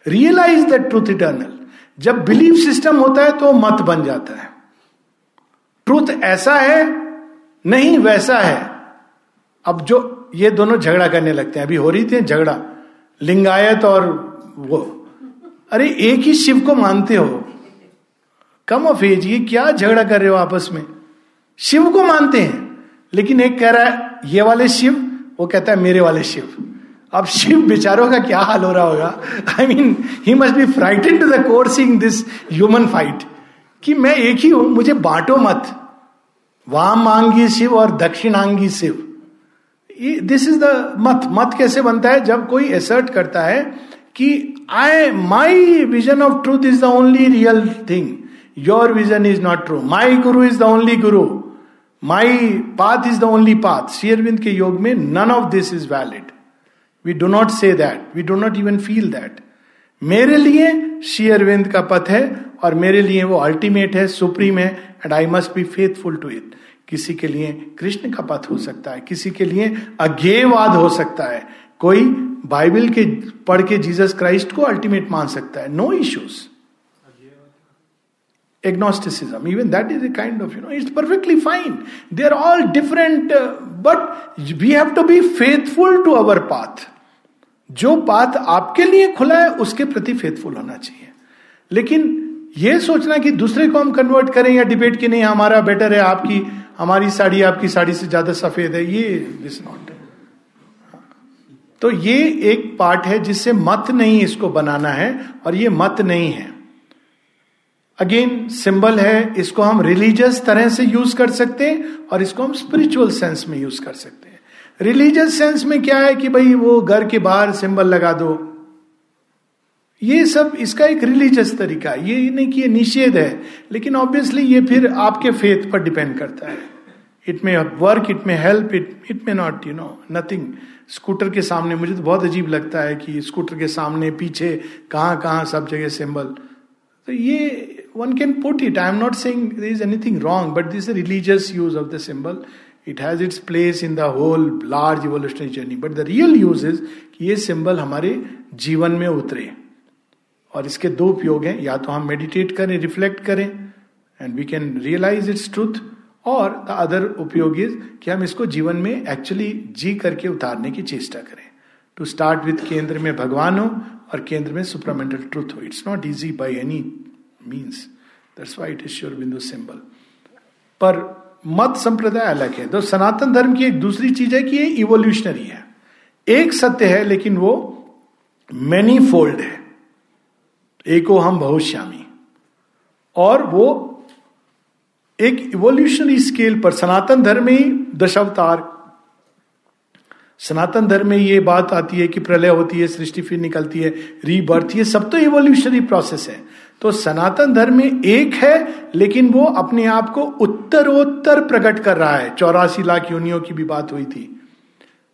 रियलाइज़ द ट्रूथ इटर्नल जब बिलीफ सिस्टम होता है तो मत बन जाता है। ट्रूथ ऐसा है, नहीं वैसा है। अब जो ये दोनों झगड़ा करने लगते हैं, अभी हो रही थी झगड़ा, लिंगायत और वो। अरे, एक ही शिव को मानते हो। कम ऑफ़ एज ये क्या झगड़ा कर रहे हो आपस में? शिव को मानते हैं, लेकिन एक कह रहा है, ये वाले शिव, वो कहता है, मेरे वाले शिव. अब शिव बेचारों का क्या हाल हो रहा होगा? I mean he must be frightened to the core seeing this human fight कि मैं एक ही हूँ, मुझे बांटो मत। वाम मांगी शिव और दक्षिणांगी शिव। दिस इज़ द मत। मत कैसे बनता है? जब कोई एसर्ट करता है कि I my vision of truth is the only real thing your vision is not true my Guru is the only guru my path is the only path Sri Aurobindo के योग में none of this is valid we do not say that we do not even feel that मेरे लिए शेयरविंद का पथ है और मेरे लिए वो अल्टीमेट है सुप्रीम है and I must be faithful to it किसी के लिए कृष्ण का पथ हो सकता है, किसी के लिए अज्ञेयवाद हो सकता है। कोई बाइबल के, पढ़ के जीसस क्राइस्ट को अल्टीमेट मान सकता है। No issues agnosticism. Even that is a kind of you know it's perfectly fine. They're all different uh, but we have to be faithful to our path. जो path आपके लिए खुला है उसके प्रति फेथफुल होना चाहिए। लेकिन यह सोचना कि दूसरे को हम कन्वर्ट करें या डिबेट की नहीं हमारा बेटर है आपकी हमारी साड़ी आपकी साड़ी से ज़्यादा सफ़ेद है ये दिस नॉट तो ये एक पार्ट है जिससे मत नहीं इसको बनाना है और ये मत नहीं है। अगेन सिंबल है, इसको हम रिलीजियस तरह से यूज़ कर सकते हैं और इसको हम स्पिरिचुअल सेंस में यूज़ कर सकते हैं। रिलीजियस सेंस में क्या है कि भाई वो घर के बाहर सिंबल लगा दो? ये सब इसका एक रिलीजियस तरीका है। ये नहीं कि ये निषेध है, लेकिन ऑब्वियसली ये फिर आपके फेथ पर डिपेंड करता है। It may work it may help it it may not you know nothing scooter के सामने मुझे तो बहुत अजीब लगता है कि स्कूटर के सामने, पीछे कहाँ कहाँ सब जगह सिंबल तो ये one can put it I am not saying there is anything wrong but this religious use of the symbol it has its place in the whole large evolutionary journey but the real use is कि ये symbol हमारे जीवन में उतरे। और इसके दो उपयोग हैं। या तो हम मेडिटेट करें रिफ्लेक्ट करें and we can realise its truth और द अदर उपयोग इज़ कि हम इसको जीवन में एक्चुअली जी करके उतारने की चेष्टा करें। टू स्टार्ट विथ केंद्र में भगवान हो, और केंद्र में सुपरमेंटल ट्रूथ हो। It's not easy by any means that's why it is Shri Aurobindo symbol पर मत संप्रदाय अलग है। तो सनातन धर्म की एक दूसरी चीज़ है कि ये इवोल्यूशनरी है। एक सत्य है, लेकिन वो मैनी फोल्ड है। एको हम बहुश्यामी और वो एक इवोल्यूशनरी स्केल पर सनातन धर्म में दशावतार। सनातन धर्म में ये बात आती है कि प्रलय होती है, सृष्टि फिर निकलती है रीबर्थ ये सब तो इवोल्यूशनरी प्रोसेस है। तो सनातन धर्म में एक है लेकिन वो अपने आप को उत्तरोत्तर प्रकट कर रहा है। चौरासी लाख योनियों की भी बात हुई थी।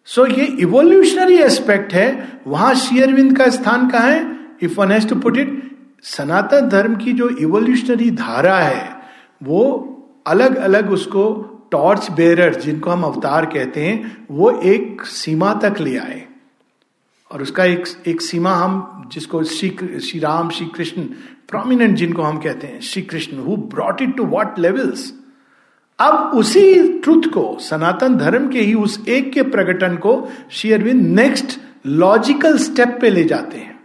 सो so, ये इवोल्यूशनरी एस्पेक्ट है। वहाँ शेयरविंद का स्थान कहा है? If one has to put it Sanatan Dharma की जो इवोल्यूशनरी धारा है वो अलग अलग उसको टॉर्च बेरर जिनको हम अवतार कहते हैं वो एक सीमा तक ले आए। और उसका एक एक सीमा हम जिसको श्री श्री राम श्री कृष्ण प्रोमिनेंट जिनको हम कहते हैं Shri Krishna who brought it to what levels अब उसी ट्रुथ को, सनातन धर्म के ही उस एक के प्रकटन को, Shri Aurobindo next logical step पे ले जाते हैं।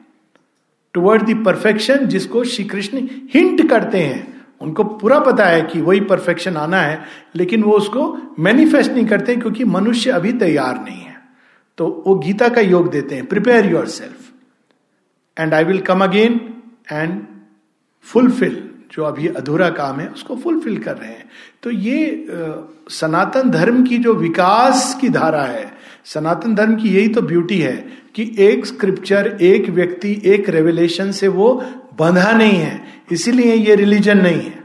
टुवर्ड द परफेक्शन जिसको श्री कृष्ण हिंट करते हैं। उनको पूरा पता है कि वही परफेक्शन आना है, लेकिन वो उसको मैनिफेस्ट नहीं करते क्योंकि मनुष्य अभी तैयार नहीं है। तो वो गीता का योग देते हैं prepare yourself and I will come again and fulfil, जो अभी अधूरा काम है, उसको फुलफिल कर रहे हैं। तो ये सनातन धर्म की जो विकास की धारा है, सनातन धर्म की यही तो ब्यूटी है कि एक स्क्रिप्चर एक व्यक्ति, एक रेवलेशन से वो बंधा नहीं है। इसीलिए ये रिलीजन नहीं है।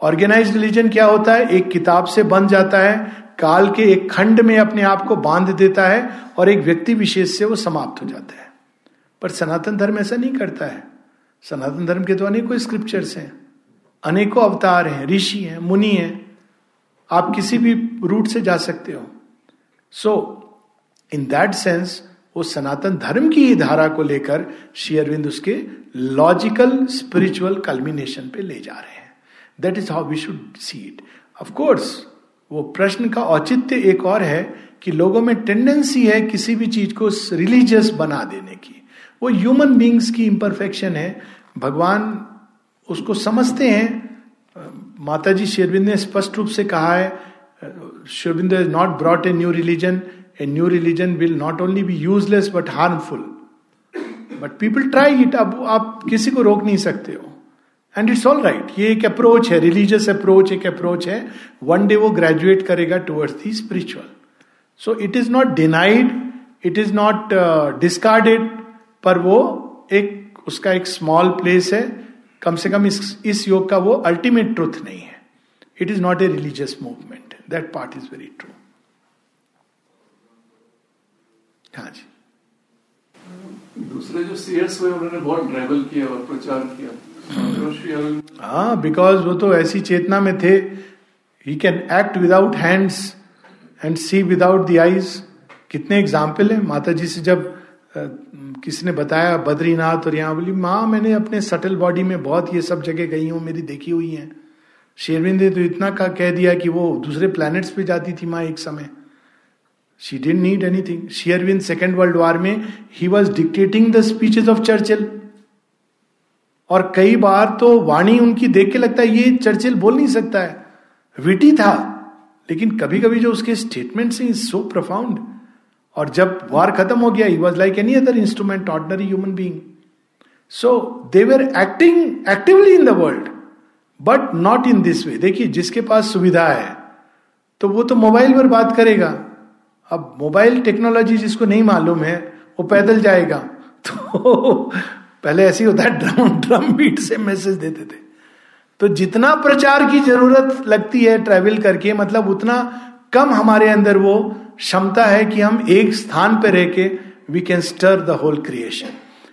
ऑर्गेनाइज रिलीजन क्या होता है? एक किताब से बन जाता है, काल के एक खंड में अपने आप को बाँध देता है और एक व्यक्ति विशेष से वो समाप्त हो जाता है। पर सनातन धर्म ऐसा नहीं करता है। सनातन धर्म के तो अनेकों स्क्रिप्चर्स हैं, अनेकों अवतार हैं, ऋषि हैं, मुनि हैं। आप किसी भी रूट से जा सकते हो। सो इन दैट सेंस वो सनातन धर्म की ही धारा को लेकर श्री अरविंद उसके लॉजिकल स्पिरिचुअल कल्मिनेशन पे ले जा रहे हैं। That is how we should see it of course वो प्रश्न का औचित्य एक और है कि लोगों में टेंडेंसी है किसी भी चीज़ को रिलीजियस बना देने की। वो ह्यूमन बींग्स की इम्परफेक्शन है। भगवान उसको समझते हैं। माता जी शेरविंद ने स्पष्ट रूप से कहा है, Sri Aurobindo is not brought a new religion a new religion will not only be useless but harmful but people try it अब आप किसी को रोक नहीं सकते हो। एंड इट्स ऑल राइट ये एक अप्रोच है। रिलीजियस अप्रोच एक अप्रोच है। वन डे वो ग्रेजुएट करेगा towards the spiritual so it is not denied it is not discarded पर वो एक उसका एक स्मॉल प्लेस है। कम से कम इस इस योग का वो अल्टीमेट ट्रुथ नहीं है। It is not a religious movement that part is very true हाँ जी। दूसरे जो सीएस हुए उन्होंने बहुत ट्रेवल किया और प्रचार किया। हाँ बिकॉज़ वो तो ऐसी चेतना में थे। He can act without hands and see without the eyes कितने एग्ज़ाम्पल है। माता जी से जब किसी ने बताया? बद्रीनाथ और यहाँ बोली, माँ, मैंने अपने सटल बॉडी में बहुत ये सब जगह गई हूँ, मेरी देखी हुई है। शेरविंद ने तो इतना का कह दिया कि वो दूसरे प्लैनेट्स पे जाती थी माँ एक समय। She didn't need anything Sri Aurobindo second world war में he was dictating the speeches of Churchill और कई बार तो वाणी उनकी देख के लगता है, ये चर्चिल बोल नहीं सकता है। विटी था, लेकिन कभी कभी जो उसके स्टेटमेंट इज़ सो प्रफाउंड और जब वार खत्म हो गया he was like any other instrument ordinary human being so they were acting actively in the world but not in this way देखिए, जिसके पास सुविधा है तो वो तो मोबाइल पर बात करेगा। अब मोबाइल टेक्नोलॉजी जिसको नहीं मालूम है, वो पैदल जाएगा। तो पहले ऐसे ही होता है ड्रम ड्रम बीट से मैसेज देते थे। तो जितना प्रचार की ज़रूरत लगती है ट्रेवल करके मतलब उतना कम हमारे अंदर वो क्षमता है कि हम एक स्थान पर रह के we can stir the whole creation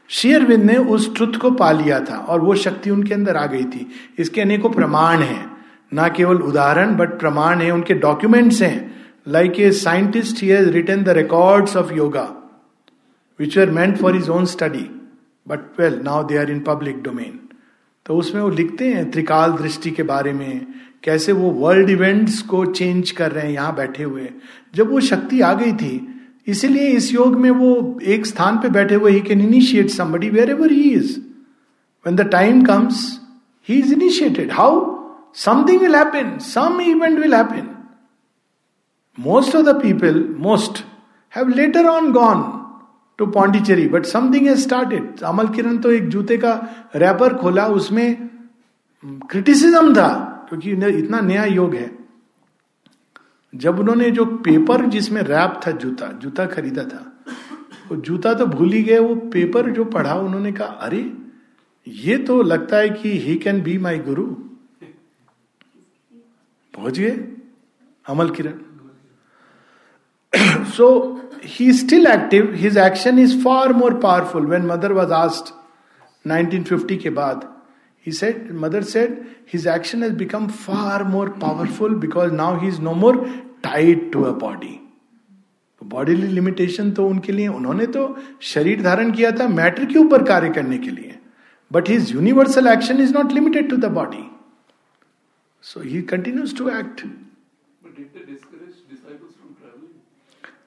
Sri Aurobindo ने उस ट्रुथ को पा लिया था और वो शक्ति उनके अंदर आ गई थी। इसके अनेकों प्रमाण हैं। ना केवल उदाहरण बट प्रमाण है। उनके डॉक्यूमेंट्स हैं। Like a scientist he has written the records of yoga which are meant for his own study but well now they are in public domain तो उसमें वो लिखते हैं त्रिकाल दृष्टि के बारे में कैसे वो वर्ल्ड इवेंट्स को चेंज कर रहे हैं, यहाँ बैठे हुए जब वो शक्ति आ गई थी, इसीलिए इस योग में वो एक स्थान पे बैठे हुए he can initiate somebody wherever he is when the time comes he is initiated how something will happen some event will happen most of the people most have later on gone to Pondicherry but something has started Amal Kiran तो एक जूते का wrapper खोला, उसमें criticism था। क्योंकि इतना नया योग है। जब उन्होंने जो पेपर जिसमें रैप था जूता जूता खरीदा था वो जूता तो भूल ही गए वो पेपर जो पढ़ा उन्होंने कहा अरे ये तो लगता है कि he can be my guru पहुँच गए Amal Kiran. So he still active his action is far more powerful when mother was asked 1950 के बाद, he said mother said his action has become far more powerful because now he is no more tied to a body. Bodily limitation तो उनके लिए उन्होंने तो शरीर धारण किया था मैटर के ऊपर कार्य करने के लिए। But his universal action is not limited to the body so he continues to act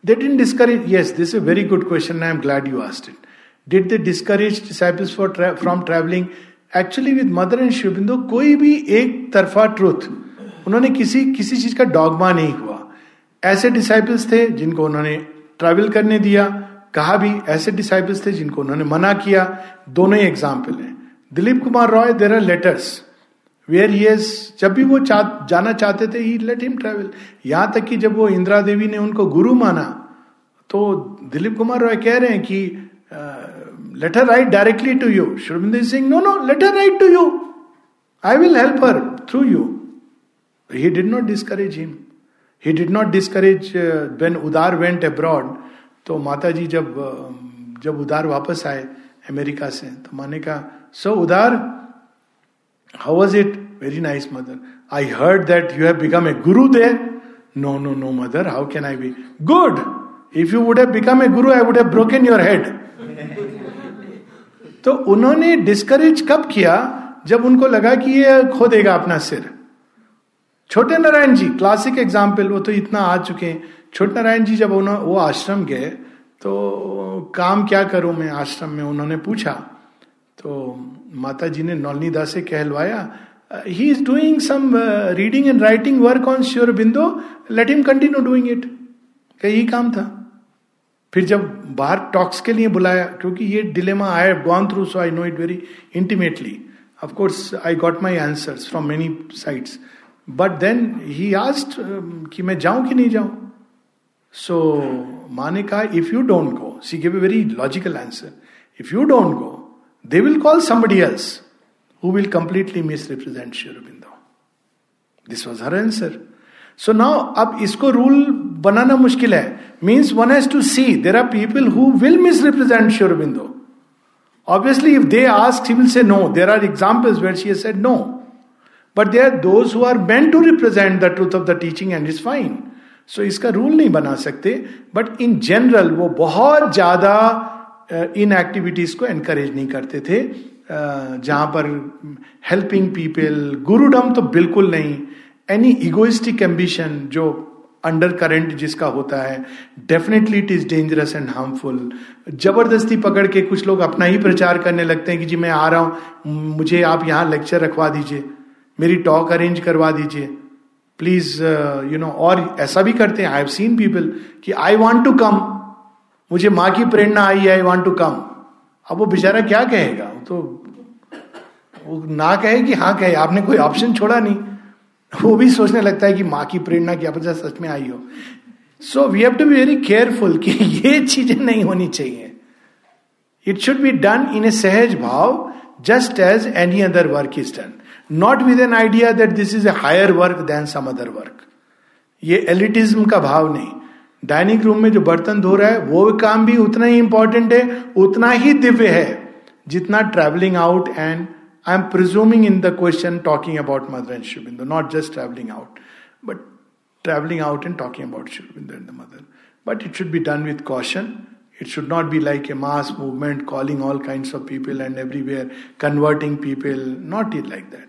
they in discourage ये this very good question I am glad you asked it did the discourage disciples for from travelling actually with mother and Sri Aurobindo कोई भी एक तरफा truth उन्होंने किसी किसी चीज़ का dogma नहीं हुआ ऐसे डिसाइपल्स थे जिनको उन्होंने ट्रैवल करने दिया कहा भी ऐसे डिसाइपल्स थे जिनको उन्होंने मना किया दोनों ही एग्ज़ाम्पल हैं Dilip Kumar Roy there are letters where he जब भी वो चा, जाना चाहते थे ही लेट हिम ट्रेवल यहाँ तक कि जब वो इंदिरा देवी ने उनको गुरु माना तो दिलीप कुमार रॉय कह रहे हैं कि letter write directly to you Sri Aurobindo says no no letter write to you I will help her through you he did not discourage him he did not discourage when Udar went abroad तो माता जी जब जब उदार वापस आए America से तो माने कहा सो उदार How was it? Very nice, mother. I heard that you have become a guru there. No, no, no, mother. How can I be? Good. If you would have become a guru I would have broken your head तो उन्होंने discourage कब किया? जब उनको लगा कि ये खो देगा अपना सिर। छोटे नारायण जी क्लासिक एग्ज़ाम्पल वो तो इतना आ चुके हैं। छोटे नारायण जी जब उन्होंने वो आश्रम गए तो काम क्या करूँ मैं आश्रम में? उन्होंने पूछा तो माता जी ने नौलनी दास से कहलवाया he is doing some reading and writing work on Sri Aurobindo let him continue doing it यही काम था। फिर जब बाहर टॉक्स के लिए बुलाया, क्योंकि ये dilemma I have gone through so I know it very intimately of course I got my answers from many sides but then he asked कि मैं जाऊँ कि नहीं जाऊँ? सो माँ ने कहा if you don't go see give a very logical answer if you don't go they will call somebody else who will completely misrepresent Sri Aurobindo this was her answer so now अब इसको rule बनाना मुश्किल है। Means one has to see there are people who will misrepresent Sri Aurobindo obviously if they ask will say no there are examples where she said no but there those who are been to represent the truth of the teaching and is fine so इसका rule नहीं बना सकते but in general वो बहुत ज़्यादा इन activities को encourage नहीं करते थे जहाँ पर हेल्पिंग पीपल गुरुडम तो बिल्कुल नहीं एनी इगोइस्टिक एम्बिशन जो अंडर करेंट जिसका होता है definitely it is dangerous and harmful ज़बरदस्ती पकड़ के कुछ लोग अपना ही प्रचार करने लगते हैं कि जी मैं आ रहा हूँ, मुझे आप यहाँ लेक्चर रखवा दीजिए, मेरी टॉक अरेंज करवा दीजिए। प्लीज़ यू नो और ऐसा भी करते हैं। आई हैव सीन पीपल कि आई वॉन्ट टू कम मुझे माँ की प्रेरणा आई है आई वॉन्ट टू कम अब वो बेचारा क्या कहेगा? तो वो ना कहे कि हाँ कहे, आपने कोई ऑप्शन छोड़ा नहीं। वो भी सोचने लगता है कि माँ की प्रेरणा की अपना सच में आई हो। So we have to be very careful कि ये चीज़ें नहीं होनी चाहिए। It should be done in a सहज भाव just as any other work is done not with an idea that this is a higher work than some other work ये elitism का भाव नहीं। डाइनिंग रूम में जो बर्तन धो रहा है, वो काम भी उतना ही इंपॉर्टेंट है, उतना ही दिव्य है, जितना travelling out and I am presuming in the question talking about mother and Sri Aurobindo not just travelling out but travelling out and talking about Sri Aurobindo and the mother but it should be done with caution It should not be like a mass movement calling all kinds of people and everywhere, converting people. Not it like that.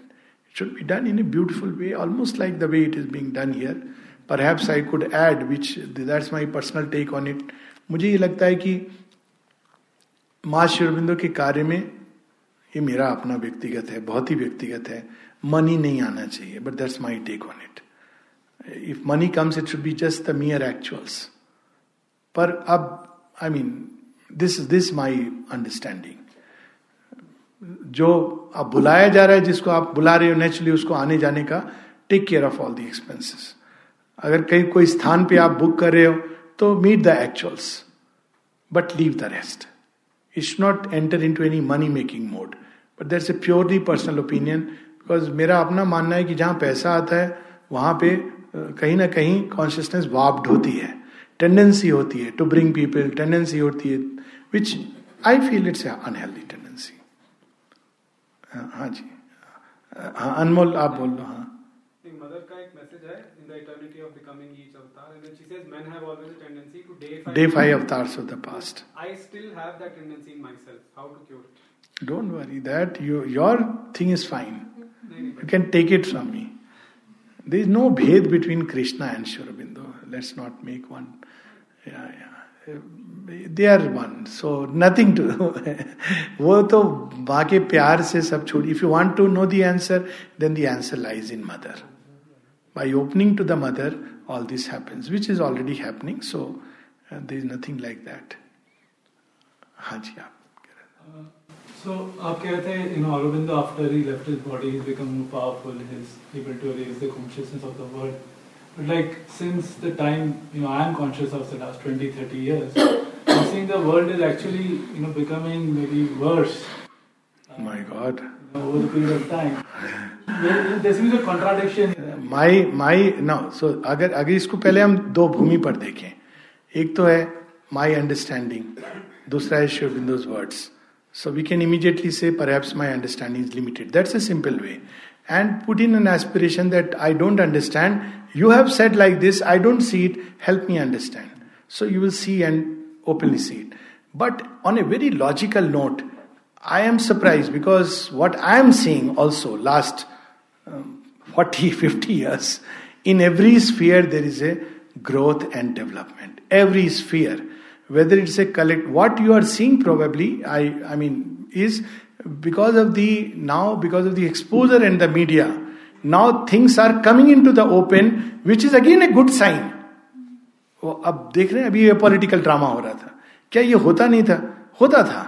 It should be done in a beautiful way, almost like the way it is being done here. Perhaps I could add, which that's my personal take on it. मुझे ये लगता है कि माँ शिवरबिंदो के कार्य में ये मेरा अपना व्यक्तिगत है, बहुत ही व्यक्तिगत है। मनी नहीं आना चाहिए but that's my take on it if money comes it should be just the mere actuals पर अब I mean this this my understanding जो आप बुलाया जा रहा है, जिसको आप बुला रहे हो नेचुरली उसको आने जाने का take care of all the expenses अगर कहीं कोई स्थान पे आप बुक कर रहे हो तो meet the actuals but leave the rest it's not enter into any money making mode but that's a purely personal opinion because मेरा अपना मानना है कि जहाँ पैसा आता है, वहाँ पे कहीं ना कहीं कॉन्शियसनेस वाप्ड होती है। टेंडेंसी होती है टू ब्रिंग पीपल टेंडेंसी होती है which I feel it's unhealthy tendency हाँ जी। हाँ अनमोल, आप बोल लो हाँ। मदर का एक मैसेज है in the eternity of becoming each avatar and she says men have always a tendency to day day five avatars of the past I still have that tendency in myself how to cure it don't worry that you your thing is fine you can take it from me there is no bhed between krishna and shurabindo let's not make one yeah yeah they are one so nothing to वो तो माँ के प्यार से सब छोड़ if you want to know the answer then the answer lies in mother by opening to the Mother all this happens which is already happening so there is nothing like that हाँ जी आप So आप कह रहे थे you know Aurobindo after he left his body he's become more powerful he's able to raise the consciousness of the world But like since the time you know I am conscious of the last 20, 30 years, I'm seeing the world is actually you know becoming maybe worse. Uh, My God. My my ना सो अगर अगर इसको पहले हम दो भूमि पर देखें। एक तो है माई अंडरस्टैंडिंग दूसरा है Sri Aurobindo's words so we can immediately say पर my understanding is limited that's a simple way and put in an aspiration that I don't understand you have set like this I don't see it help me understand so you will see and openly see it but on a very logical note I am surprised because what I am seeing also last um, 40, 50 years, in every sphere there is a growth and development. Every sphere, whether it's a collect, what you are seeing probably, I, I mean, is because of the now because of the exposure and the media now things are coming into the open which is again a good sign वो अब देख रहे हैं अभी ये political drama हो रहा था क्या ये होता नहीं था होता था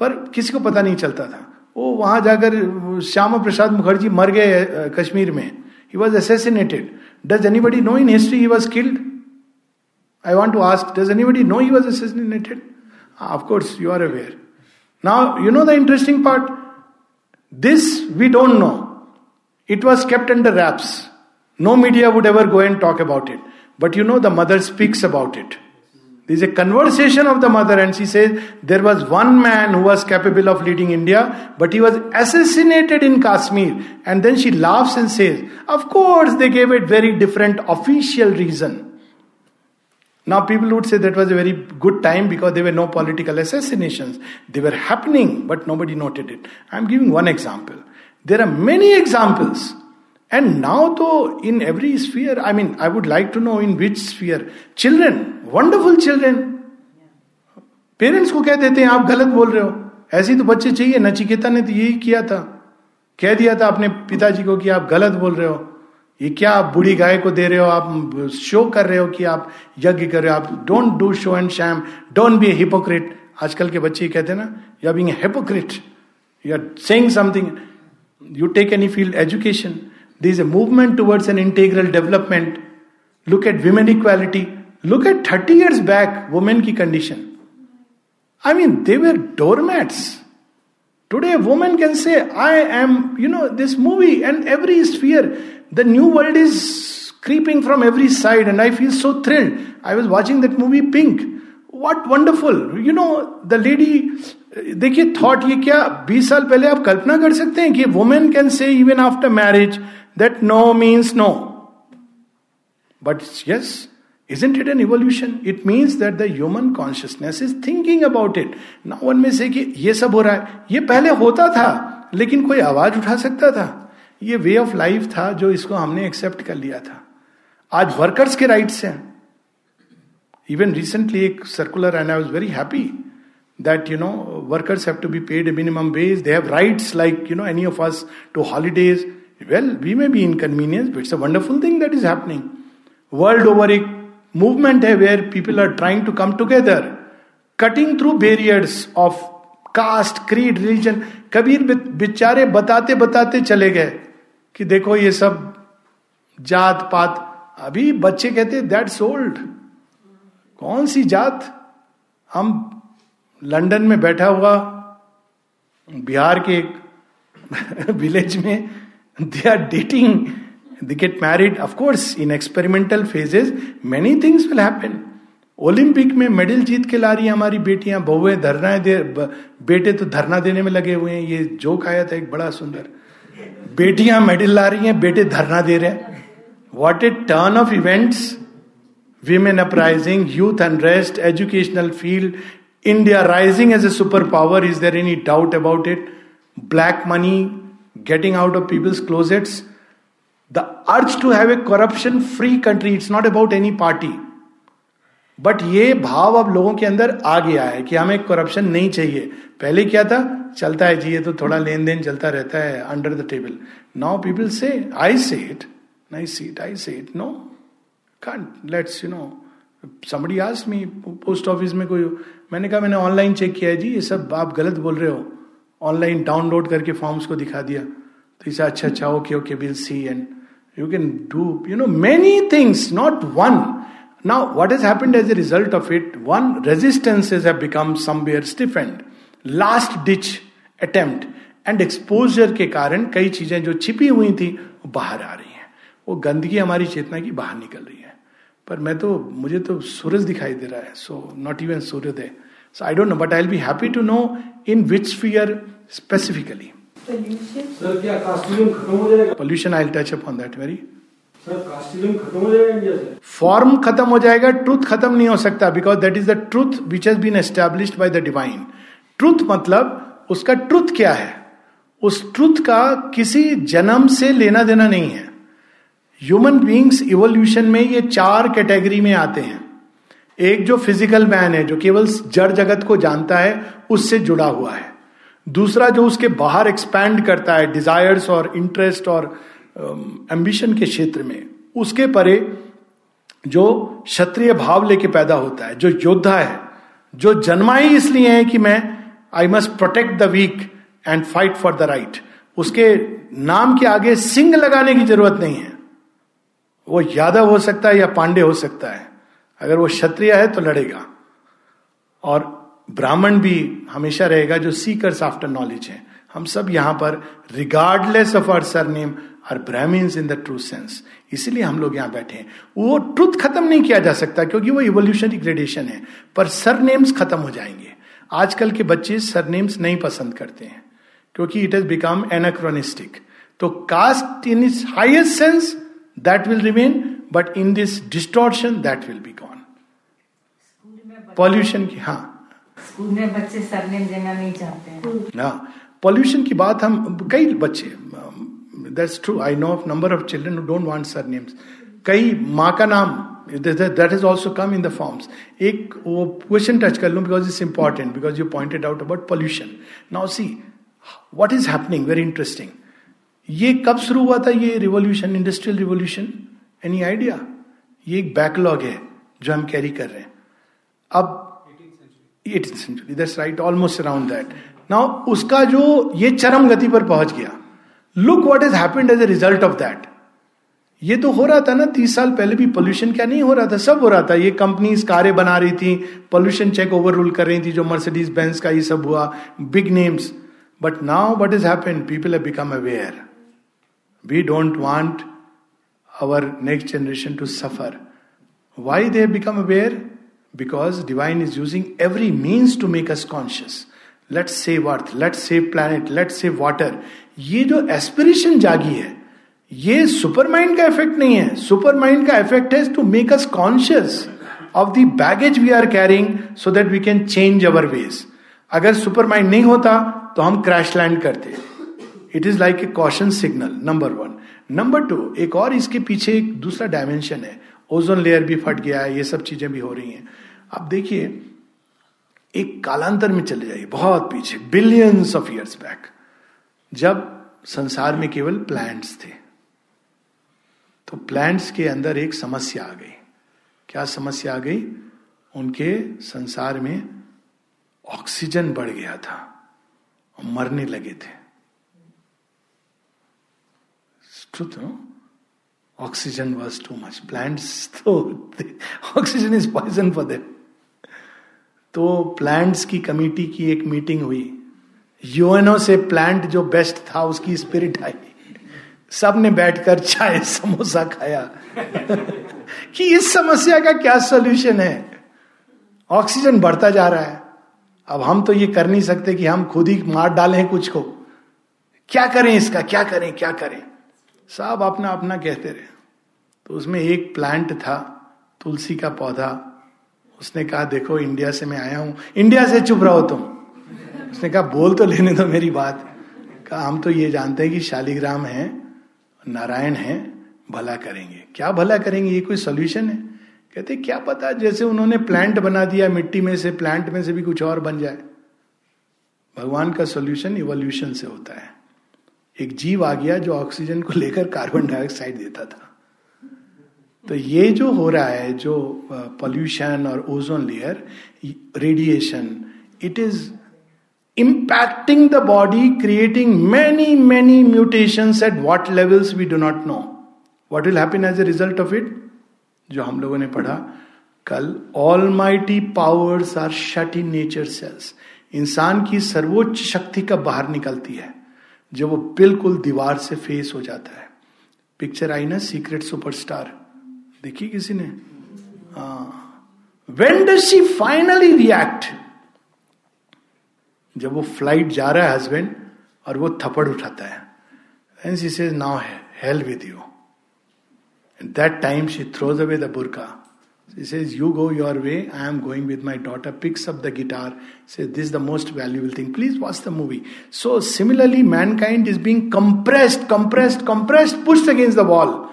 पर किसी को पता नहीं चलता था। वो वहाँ जाकर श्यामा प्रसाद मुखर्जी मर गए कश्मीर में। He was assassinated does anybody know in history he was killed I want to ask does anybody know he was assassinated of course you are aware now you know the interesting part this we don't know it was kept under wraps no media would ever go and talk about it but you know the mother speaks about it There is a conversation of the mother, and she says there was one man who was capable of leading India, but he was assassinated in Kashmir. And then she laughs and says, Of course, they gave it very different official reason. Now, people would say that was a very good time because there were no political assassinations. They were happening, but nobody noted it. I'm giving one example. There are many examples. And now, though, in every sphere, I mean, I would like to know in which sphere. Children, wonderful children. Parents को कह देते हैं आप गलत बोल रहे हो। ऐसे तो बच्चे चाहिए। नचिकेता ने तो यही किया था। कह दिया था अपने पिताजी को कि आप गलत बोल रहे हो। ये क्या आप बूढ़ी गाय को दे रहे हो? आप शो कर रहे हो कि आप यज्ञ कर रहे हो। आप don't do show and sham don't be a hypocrite आजकल के बच्चे कहते हैं ना you are being hypocrite you are saying something you take any field education This a movement towards an integral development look at women equality look at thirty years back women की condition I mean they were doormats Today, a woman can say, I am, you know, this movie and every sphere. The new world is creeping from every side, and I feel so thrilled. I was watching that movie Pink. What wonderful! You know, the lady. देखिए thought ये क्या 20 साल पहले आप कल्पना कर सकते हैं कि women can say even after marriage that no means no but yes isn't it an evolution? It means that the human consciousness is thinking about it. Now one में से कि ये सब हो रहा है। ये पहले होता था, लेकिन कोई आवाज़ उठा सकता था। ये वे ऑफ़ लाइफ था जो इसको हमने एक्सेप्ट कर लिया था। आज वर्कर्स के राइट्स हैं। इवन रिसेंटली एक circular and I was very happy that you know workers have to be paid minimum wage they have rights like you know any of us to well we may be inconvenience it's a wonderful thing that is happening world over एक movement है where people are trying to come together cutting through barriers of caste creed religion Kabir बेचारे बताते बताते चले गए कि देखो ये सब जात पात। अभी बच्चे कहते दैट्स ओल्ड कौन सी जात? हम लंदन में बैठा हुआ, बिहार के एक विलेज में they are dating they get married of course in experimental phases many things will happen Olympic में मेडल जीत के ला रही हैं हमारी बेटियाँ, बहुएँ धरना दे बेटे तो धरना देने में लगे हुए हैं। ये जोक आया था, एक बड़ा सुंदर। बेटियाँ मेडल ला रही हैं, बेटे धरना दे रहे हैं। What a turn of events women uprising youth unrest educational field India rising as a super power is there any doubt about it black getting out of people's closets the urge to have a corruption free country it's not about any party but ये भाव अब लोगों के अंदर आ गया है कि हमें करप्शन नहीं चाहिए। पहले क्या था? चलता है, जी, ये तो थोड़ा लेन देन चलता रहता है under the table now people say I say it I see it I say it no can't let's you know somebody me post office में कोई, मैंने कहा, मैंने ऑनलाइन चेक किया है, जी, ये सब आप गलत बोल रहे हो। ऑनलाइन डाउनलोड करके फॉर्म्स को दिखा दिया। तो इसे अच्छा अच्छा okay okay will see and you can do you know many things not one Now, what has happened as a result of it? One, resistances have become somewhere stiffened. Last ditch attempt and exposure के कारण कई चीज़ें जो छिपी हुई थी वो बाहर आ रही हैं। वो गंदगी हमारी चेतना की बाहर निकल रही है। पर मैं तो मुझे तो सूरज दिखाई दे रहा है सो नॉट इवन सूर्योदय so I don't know but I be happy to know in which fear specifically pollution I touch upon that very form खत्म हो जाएगा ट्रूथ खत्म नहीं हो सकता because that is the truth which has been established by the divine truth मतलब उसका truth क्या है? उस ट्रूथ का किसी जन्म से लेना देना नहीं है. ह्यूमन बींग्स इवोल्यूशन में ये चार कैटेगरी में आते हैं. एक जो फ़िज़िकल मैन है, जो केवल जड़ जगत को जानता है, उससे जुड़ा हुआ है। दूसरा जो उसके बाहर एक्सपैंड करता है डिजायर्स और इंटरेस्ट और एम्बिशन के क्षेत्र में, उसके परे जो क्षत्रिय भाव लेके पैदा होता है, जो योद्धा है, जो जन्मा ही इसलिए है कि मैं I must protect the weak and fight for the right उसके नाम के आगे सिंह लगाने की ज़रूरत नहीं है। वो यादव हो सकता है या पांडे हो सकता है। अगर वो क्षत्रिय है तो लड़ेगा। और ब्राह्मण भी हमेशा रहेगा जो सीकर्स आफ्टर नॉलेज है। हम सब यहाँ पर regardless of our surname are Brahmins in the true sense इसीलिए हम लोग यहाँ बैठे हैं। वो ट्रुथ खत्म नहीं किया जा सकता क्योंकि वो इवोल्यूशनरी ग्रेडेशन है। पर सर नेम्स खत्म हो जाएँगे। आजकल के बच्चे सर नेम्स नहीं पसंद करते हैं। क्योंकि इट हैज़ बिकम एनाक्रोनिस्टिक तो caste in is highest sense that will remain but in this distortion that will be gone pollution की हाँ। स्कूल में बच्चे सरनेम देना नहीं चाहते हैं। हाँ पॉल्यूशन की बात हम कई बच्चे that's true I know of number of children don't want surnames कई माँ का नाम that is also come in the forms एक वो क्वेश्चन टच कर लू because it's important because you pointed out about pollution now see what is happening very interesting ये कब शुरू हुआ था ये revolution industrial revolution any idea ये एक बैकलॉग है जो हम कैरी कर रहे हैं। अब eighteen century that's right almost around that now उसका जो ये चरम गति पर पहुँच गया look what is happened as a result of that ये तो हो रहा था ना, तीस साल पहले भी पोल्यूशन क्या नहीं हो रहा था, सब हो रहा था। ये कंपनीज़ कारें बना रही थी पोल्यूशन चेक ओवर रूल कर रही थी, जो मर्सिडीज बेंस का ये सब हुआ big names but now what is happen people have become aware we don't want our next generation to suffer why they have become aware? Because divine is using every means to make us conscious. Let's save earth, let's save planet, let's save water. ये जो aspiration जागी है ये super mind का effect नहीं है. Super mind का effect है to make us conscious of the baggage we are carrying so that we can change our ways अगर सुपर माइंड नहीं होता तो हम क्रैश लैंड करते. It is like a caution signal number one number two एक और इसके पीछे एक दूसरा डायमेंशन है. ओजोन लेयर भी फट गया है, ये सब चीज़ें भी हो रही हैं। अब देखिए, एक कालांतर में चले जाइए, बहुत पीछे बिलियंस ऑफ़ इयर्स बैक जब संसार में केवल प्लांट्स थे। तो प्लांट्स के अंदर एक समस्या आ गई। क्या समस्या आ गई? उनके संसार में ऑक्सीजन बढ़ गया था और मरने लगे थे? Oxygen was too much. Plants, तो oxygen is poison for them. तो प्लांट्स की कमेटी की एक मीटिंग हुई। यूएनओ से प्लांट जो बेस्ट था उसकी स्पिरिट आई। सबने बैठकर चाय समोसा खाया। कि इस समस्या का क्या सॉल्यूशन है? ऑक्सीजन बढ़ता जा रहा है। अब हम तो ये कर नहीं सकते कि हम खुद ही मार डालें कुछ को। क्या करें इसका? क्या करें? क्या करें? सब अपना अपना कहते रहे। तो उसमें एक प्लांट था, तुलसी का पौधा। उसने कहा, देखो इंडिया से मैं आया हूँ। इंडिया से चुप रहो तुम। उसने कहा, बोल तो लेने दो मेरी बात। कहा, हम तो ये जानते हैं कि शालिग्राम है, नारायण है, भला करेंगे। क्या भला करेंगे? ये कोई सोल्यूशन है? कहते, क्या पता, जैसे उन्होंने प्लांट बना दिया, मिट्टी में से प्लांट में से भी कुछ और बन जाए। भगवान का सोल्यूशन इवोल्यूशन से होता है। एक जीव आ गया जो ऑक्सीजन को लेकर कार्बन डाइऑक्साइड देता था। तो ये जो हो रहा है, जो पॉल्यूशन और ozone layer radiation it is impacting the body creating many many mutation at what levels we do not know what will happen as a result of it जो हम लोगों ने पढ़ा, कल almighty powers are shut in nature cells इंसान की सर्वोच्च शक्ति कब बाहर निकलती है? जब वो बिल्कुल दीवार से फेस हो जाता है। पिक्चर आई ना सीक्रेट सुपरस्टार देखी किसी ने? When does she finally react जब वो फ़्लाइट जा रहा है हस्बैंड और वो थप्पड़ उठाता है। And she says now hell with you that time she throws away the बुरका He says, You go your way, I am going with my daughter, picks up the guitar, says, This is the most valuable thing. Please watch the movie. So, similarly, mankind is being compressed, compressed, compressed, pushed against the wall.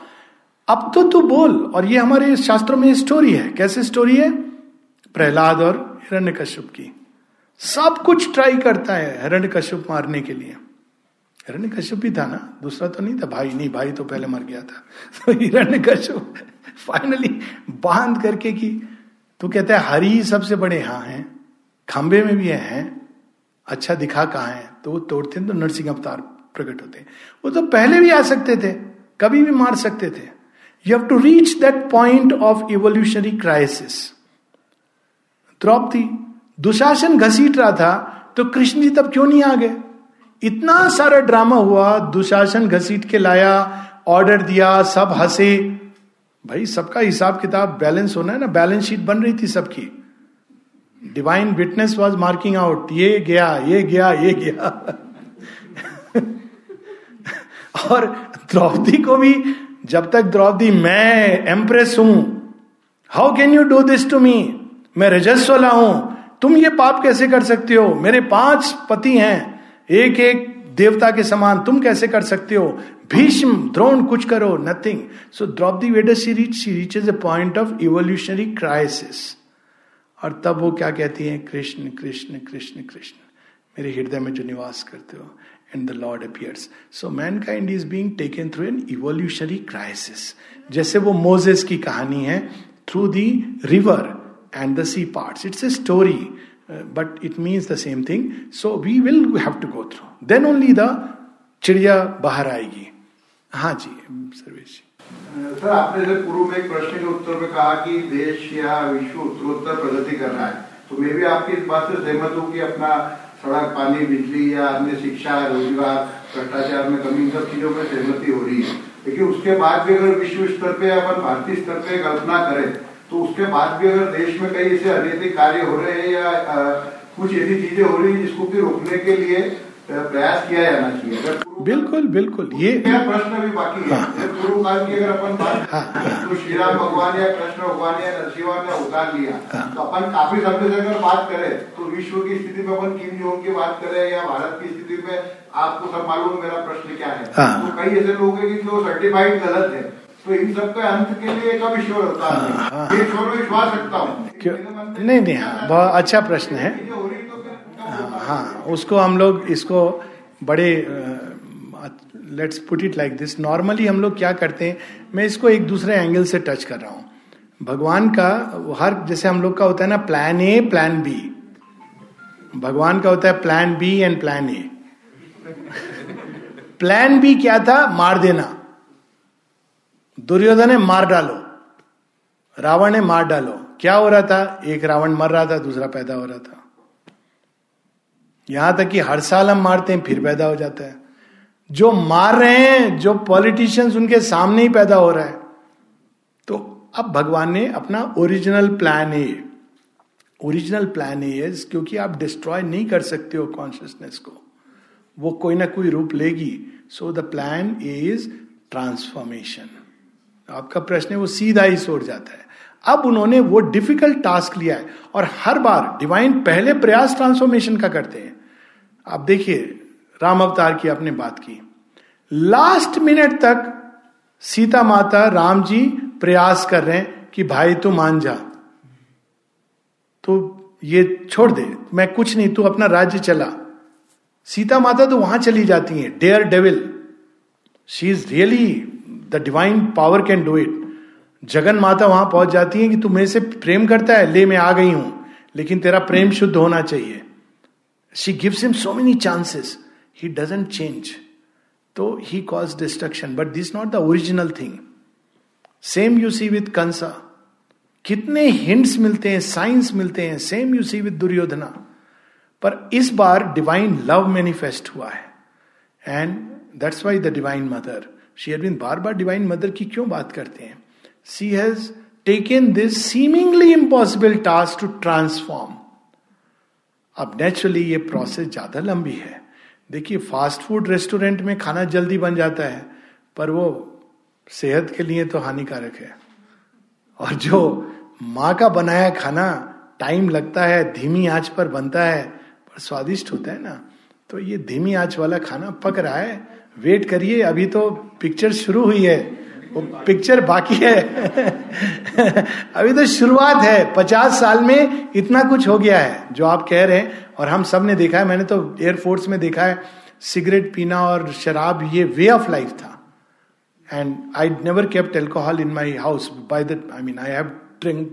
अब तो तू बोल और ये हमारे शास्त्रों में story है कैसे स्टोरी है प्रहलाद और हिरण्य कश्यप की सब कुछ ट्राई करता है हिरण्य कश्यप मारने के लिए हिरण्य कश्यप भी था ना दूसरा तो नहीं था भाई नहीं भाई तो पहले मर गया था तो हिरण्य कश्यप फाइनली बाँध करके कि। तो कहते हैं, हरी सबसे बड़े हाँ हैं, खंबे में भी हैं अच्छा दिखा कहा है? तो वो तोड़ते हैं तो नरसिंह अवतार प्रकट होते हैं। वो तो पहले भी आ सकते थे, कभी भी मार सकते थे। You have to reach that point of evolutionary crisis Draupadi Dushasan घसीट रहा था तो कृष्ण जी तब क्यों नहीं आ गए? इतना सारा ड्रामा हुआ, दुशासन घसीट के लाया ऑर्डर दिया, सब हंसे। भाई, सबका हिसाब किताब बैलेंस होना है ना बैलेंस शीट बन रही थी सबकी। Divine witness was marking out ये गया ये गया ये गया। और द्रौपदी को भी, जब तक द्रौपदी, मैं एम्प्रेस हूँ। How can you do this to me मैं रजस्वला हूँ। तुम ये पाप कैसे कर सकते हो? मेरे पाँच पति हैं। एक एक देवता के समान तुम कैसे कर सकते हो? भीष्म, द्रोण, कुछ करो nothing so Draupadi whether she reach reaches a point of evolutionary crisis और तब वो क्या कहती है? कृष्ण कृष्ण कृष्ण कृष्ण। मेरे हृदय में जो निवास करते हो and the lord appears so mankind is being taken through an evolutionary crisis जैसे वो मोजेस की कहानी है through the river and the sea part it's a story but it means the same thing so we will have to go through then only the चिड़िया बाहर आएगी हाँ जी Sarvesh sir आपने जब पूर्व में एक प्रश्न के उत्तर में कहा कि देश या विश्व उत्तरोत्तर प्रगति कर रहा है तो मैं भी आपकी इस बात से सहमत हूँ कि अपना सड़क, पानी, बिजली या अन्य शिक्षा, रोज़गार, भ्रष्टाचार में कमी, इन सब चीज़ों में सहमति हो रही है। लेकिन उसके बाद भी अगर विश्व स्तर पे अपन भारतीय स्तर पे कल्पना करें तो उसके बाद भी अगर देश में कई ऐसे अनैतिक कार्य हो रहे हैं या आ, कुछ ऐसी चीज़ें हो रही है जिसको भी रोकने के लिए प्रयास किया जाना चाहिए। अगर बिल्कुल बिल्कुल ये प्रश्न भी बाकी है हाँ, पूर्व काल की अगर अपन बात हाँ, हाँ, तो श्री राम भगवान या कृष्ण भगवान या नरसिंह ने अवतार लिया। तो अपन काफ़ी समय से अगर बात करें तो विश्व की स्थिति में अपन किम जोन की बात करें या भारत की स्थिति में आपको सब मालूम मेरा प्रश्न क्या हाँ, तो कई ऐसे लोग हैं कि जो सर्टिफाइड गलत है। तो इन सबके अंत के लिए कब ईश्वर होता है। हाँ, हाँ, ये ईश्वर विश्वास रखता हूँ। नहीं नहीं हाँ बहुत अच्छा प्रश्न है। हाँ उसको हम लोग इसको बड़े let's put it like this normally हम लोग क्या करते हैं मैं इसको एक दूसरे एंगल से टच कर रहा हूँ। भगवान का हर जैसे हम लोग का होता है ना प्लान ए प्लान बी भगवान का होता है plan B and plan A plan B क्या था? मार देना। दुर्योधन ने मार डालो। रावण ने मार डालो। क्या हो रहा था? एक रावण मर रहा था, दूसरा पैदा हो रहा था। यहाँ तक कि हर साल हम मारते हैं, फिर पैदा हो जाता है। जो मार रहे हैं, जो पॉलिटिशियंस उनके सामने ही पैदा हो रहा है। तो अब भगवान ने अपना original plan A, original plan A क्योंकि आप डिस्ट्रॉय नहीं कर सकते हो कॉन्शियसनेस को। वो कोई ना कोई रूप लेगी। So the plan is transformation आपका प्रश्न है, वो सीधा ही सोच जाता है। अब उन्होंने वो डिफ़िकल्ट टास्क लिया है और हर बार डिवाइन पहले प्रयास ट्रांसफॉर्मेशन का करते हैं। आप देखिए, राम अवतार की आपने बात की। लास्ट मिनट तक सीता माता राम जी प्रयास कर रहे हैं कि भाई तू मान जा। तो ये छोड़ दे, मैं कुछ नहीं, तू अपना राज्य चला। सीता माता तो वहाँ चली जाती है daredevil she is really the divine power can do it Jagan Mata वहाँ पहुँच जाती है कि तू मेरे से प्रेम करता है, ले मैं आ गई हूँ। लेकिन तेरा प्रेम शुद्ध होना चाहिए। She gives him so many chances he doesn't change तो he cause destruction but this not the original thing same you see with Kansa कितने हिंट्स मिलते हैं साइंस मिलते हैं। Same you see with Duryodhana. पर इस बार डिवाइन लव मैनिफेस्ट हुआ है। And that's why the divine mother she been बार बार डिवाइन मदर की क्यों बात करते हैं she has taken this seemingly impossible task to transform अब नेचुरली ये प्रोसेस ज़्यादा लंबी है देखिए फास्ट फ़ूड रेस्टोरेंट में खाना जल्दी बन जाता है पर वो सेहत के लिए तो हानिकारक है और जो माँ का बनाया खाना टाइम लगता है धीमी आँच पर बनता है पर स्वादिष्ट होता है ना तो ये धीमी आँच वाला खाना पक रहा है वेट करिए, अभी तो पिक्चर शुरू हुई है। वो पिक्चर बाकी है। अभी तो शुरुआत है। पचास साल में इतना कुछ हो गया है, जो आप कह रहे हैं, और हम सबने देखा है। मैंने तो एयरफोर्स में देखा है, सिगरेट पीना और शराब, ये वे ऑफ़ लाइफ था। And I never kept alcohol in my house by the I mean I have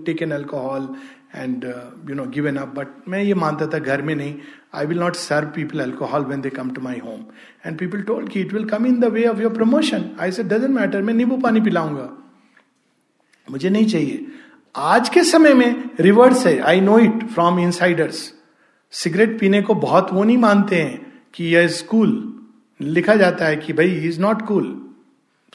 taken alcohol and you know given up but मैं ये मानता था, घर में नहीं। I will not serve people alcohol when they come to my home and people told कि it will come in the way of your promotion I say doesn't matter मैं नींबू पानी पिलाऊँगा. मुझे नहीं चाहिए। आज के समय में रिवर्स है। I know it from insiders cigarette पीने को बहुत वो नहीं मानते हैं कि यह स्कूल लिखा जाता है कि भाई is not cool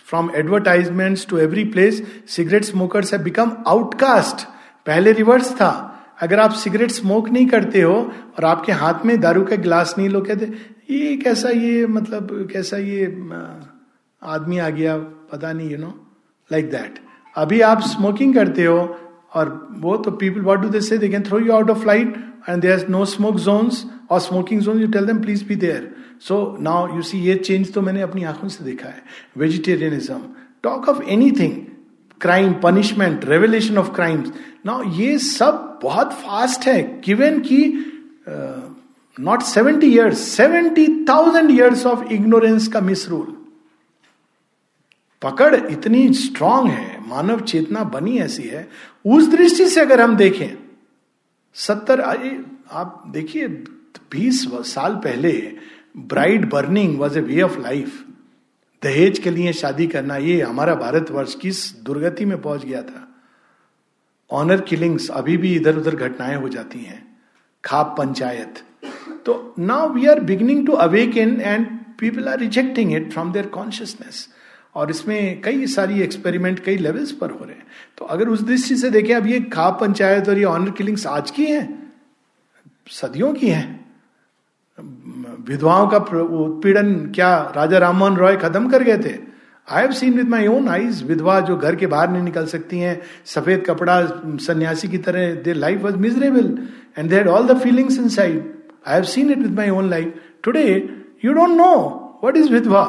from advertisements to every place cigarette smokers have become outcast पहले रिवर्स था। अगर आप सिगरेट स्मोक नहीं करते हो और आपके हाथ में दारू का गिलास नहीं लोग कहते ये कैसा ये मतलब कैसा ये आदमी आ गया, पता नहीं यू नो लाइक दैट अभी आप स्मोकिंग करते हो और वो तो people what do they can throw you out of flight and there no smoke zones और smoking zone you tell them please be there so now you see ये change तो मैंने अपनी आँखों से देखा है. Vegetarianism talk of anything crime punishment revelation of crimes now ये सब बहुत फास्ट है गिवन की not seventy years seventy thousand years of ignorance का मिस रूल पकड़ इतनी स्ट्रांग है, मानव चेतना बनी ऐसी है, उस दृष्टि से अगर हम देखें, सत्तर आप देखिए, बीस साल पहले bride burning was a way of life दहेज के लिए शादी करना, ये हमारा भारतवर्ष किस दुर्गति में पहुँच गया था। ऑनर किलिंग्स अभी भी इधर उधर घटनाएँ हो जाती हैं। खाप पंचायत। तो now we are beginning to awake in and people are rejecting it from their consciousness और इसमें कई सारी एक्सपेरिमेंट कई लेवल्स पर हो रहे हैं। तो अगर उस दृष्टि से देखें, अब ये खाप पंचायत और ये ऑनर किलिंग्स आज की हैं? सदियों की हैं। विधवाओं का उत्पीड़न क्या राजा राममोहन रॉय खत्म कर गए थे? I have seen with my own eyes विधवा जो घर के बाहर नहीं निकल सकती हैं, सफ़ेद कपड़ा, सन्यासी की तरह their life was miserable and they had all the feelings inside I have seen it with my own life today you don't know what is विधवा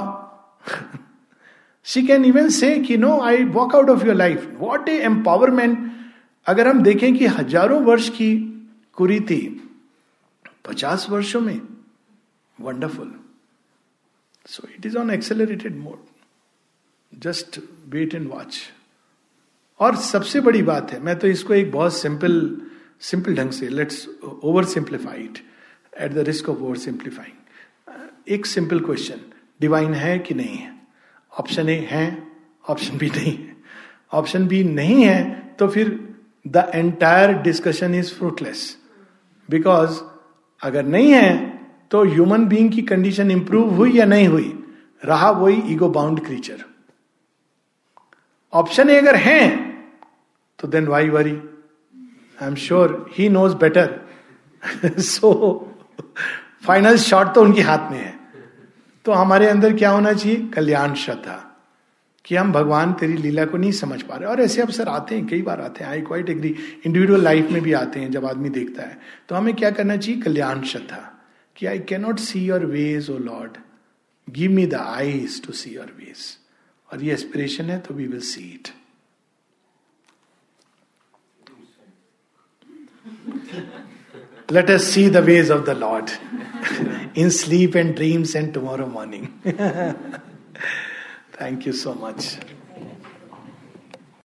she can even say no I walk out of your life what a empowerment अगर हम देखें कि हज़ारों वर्ष की कुरीति पचास वर्षों में wonderful so it is on accelerated mode just wait and watch और सबसे बड़ी बात है, मैं तो इसको एक बहुत सिंपल सिंपल ढंग से let's over simplified at the risk of over simplifying एक सिंपल क्वेश्चन डिवाइन है कि नहीं है? ऑप्शन ए है ऑप्शन बी नहीं है. ऑप्शन बी नहीं है तो फिर the entire discussion is fruitless because अगर नहीं है तो ह्यूमन बीइंग की कंडीशन इंप्रूव हुई या नहीं हुई? रहा वही ego bound creature option A अगर हैं तो then why worry I am sure he knows better so final shot तो उनके हाथ में है। तो हमारे अंदर क्या होना चाहिए? कल्याण श्रद्धा। कि हम भगवान तेरी लीला को नहीं समझ पा रहे। और ऐसे अवसर आते हैं, कई बार आते हैं। I quite agree individual life में भी आते हैं, जब आदमी देखता है। तो हमें क्या करना चाहिए? कल्याण श्रद्धा। कि I cannot see your ways O lord give me the eyes to see your ways और ये एस्पिरेशन है तो we will see it Let us see the ways of the Lord in sleep and dreams and tomorrow morning. Thank you so much.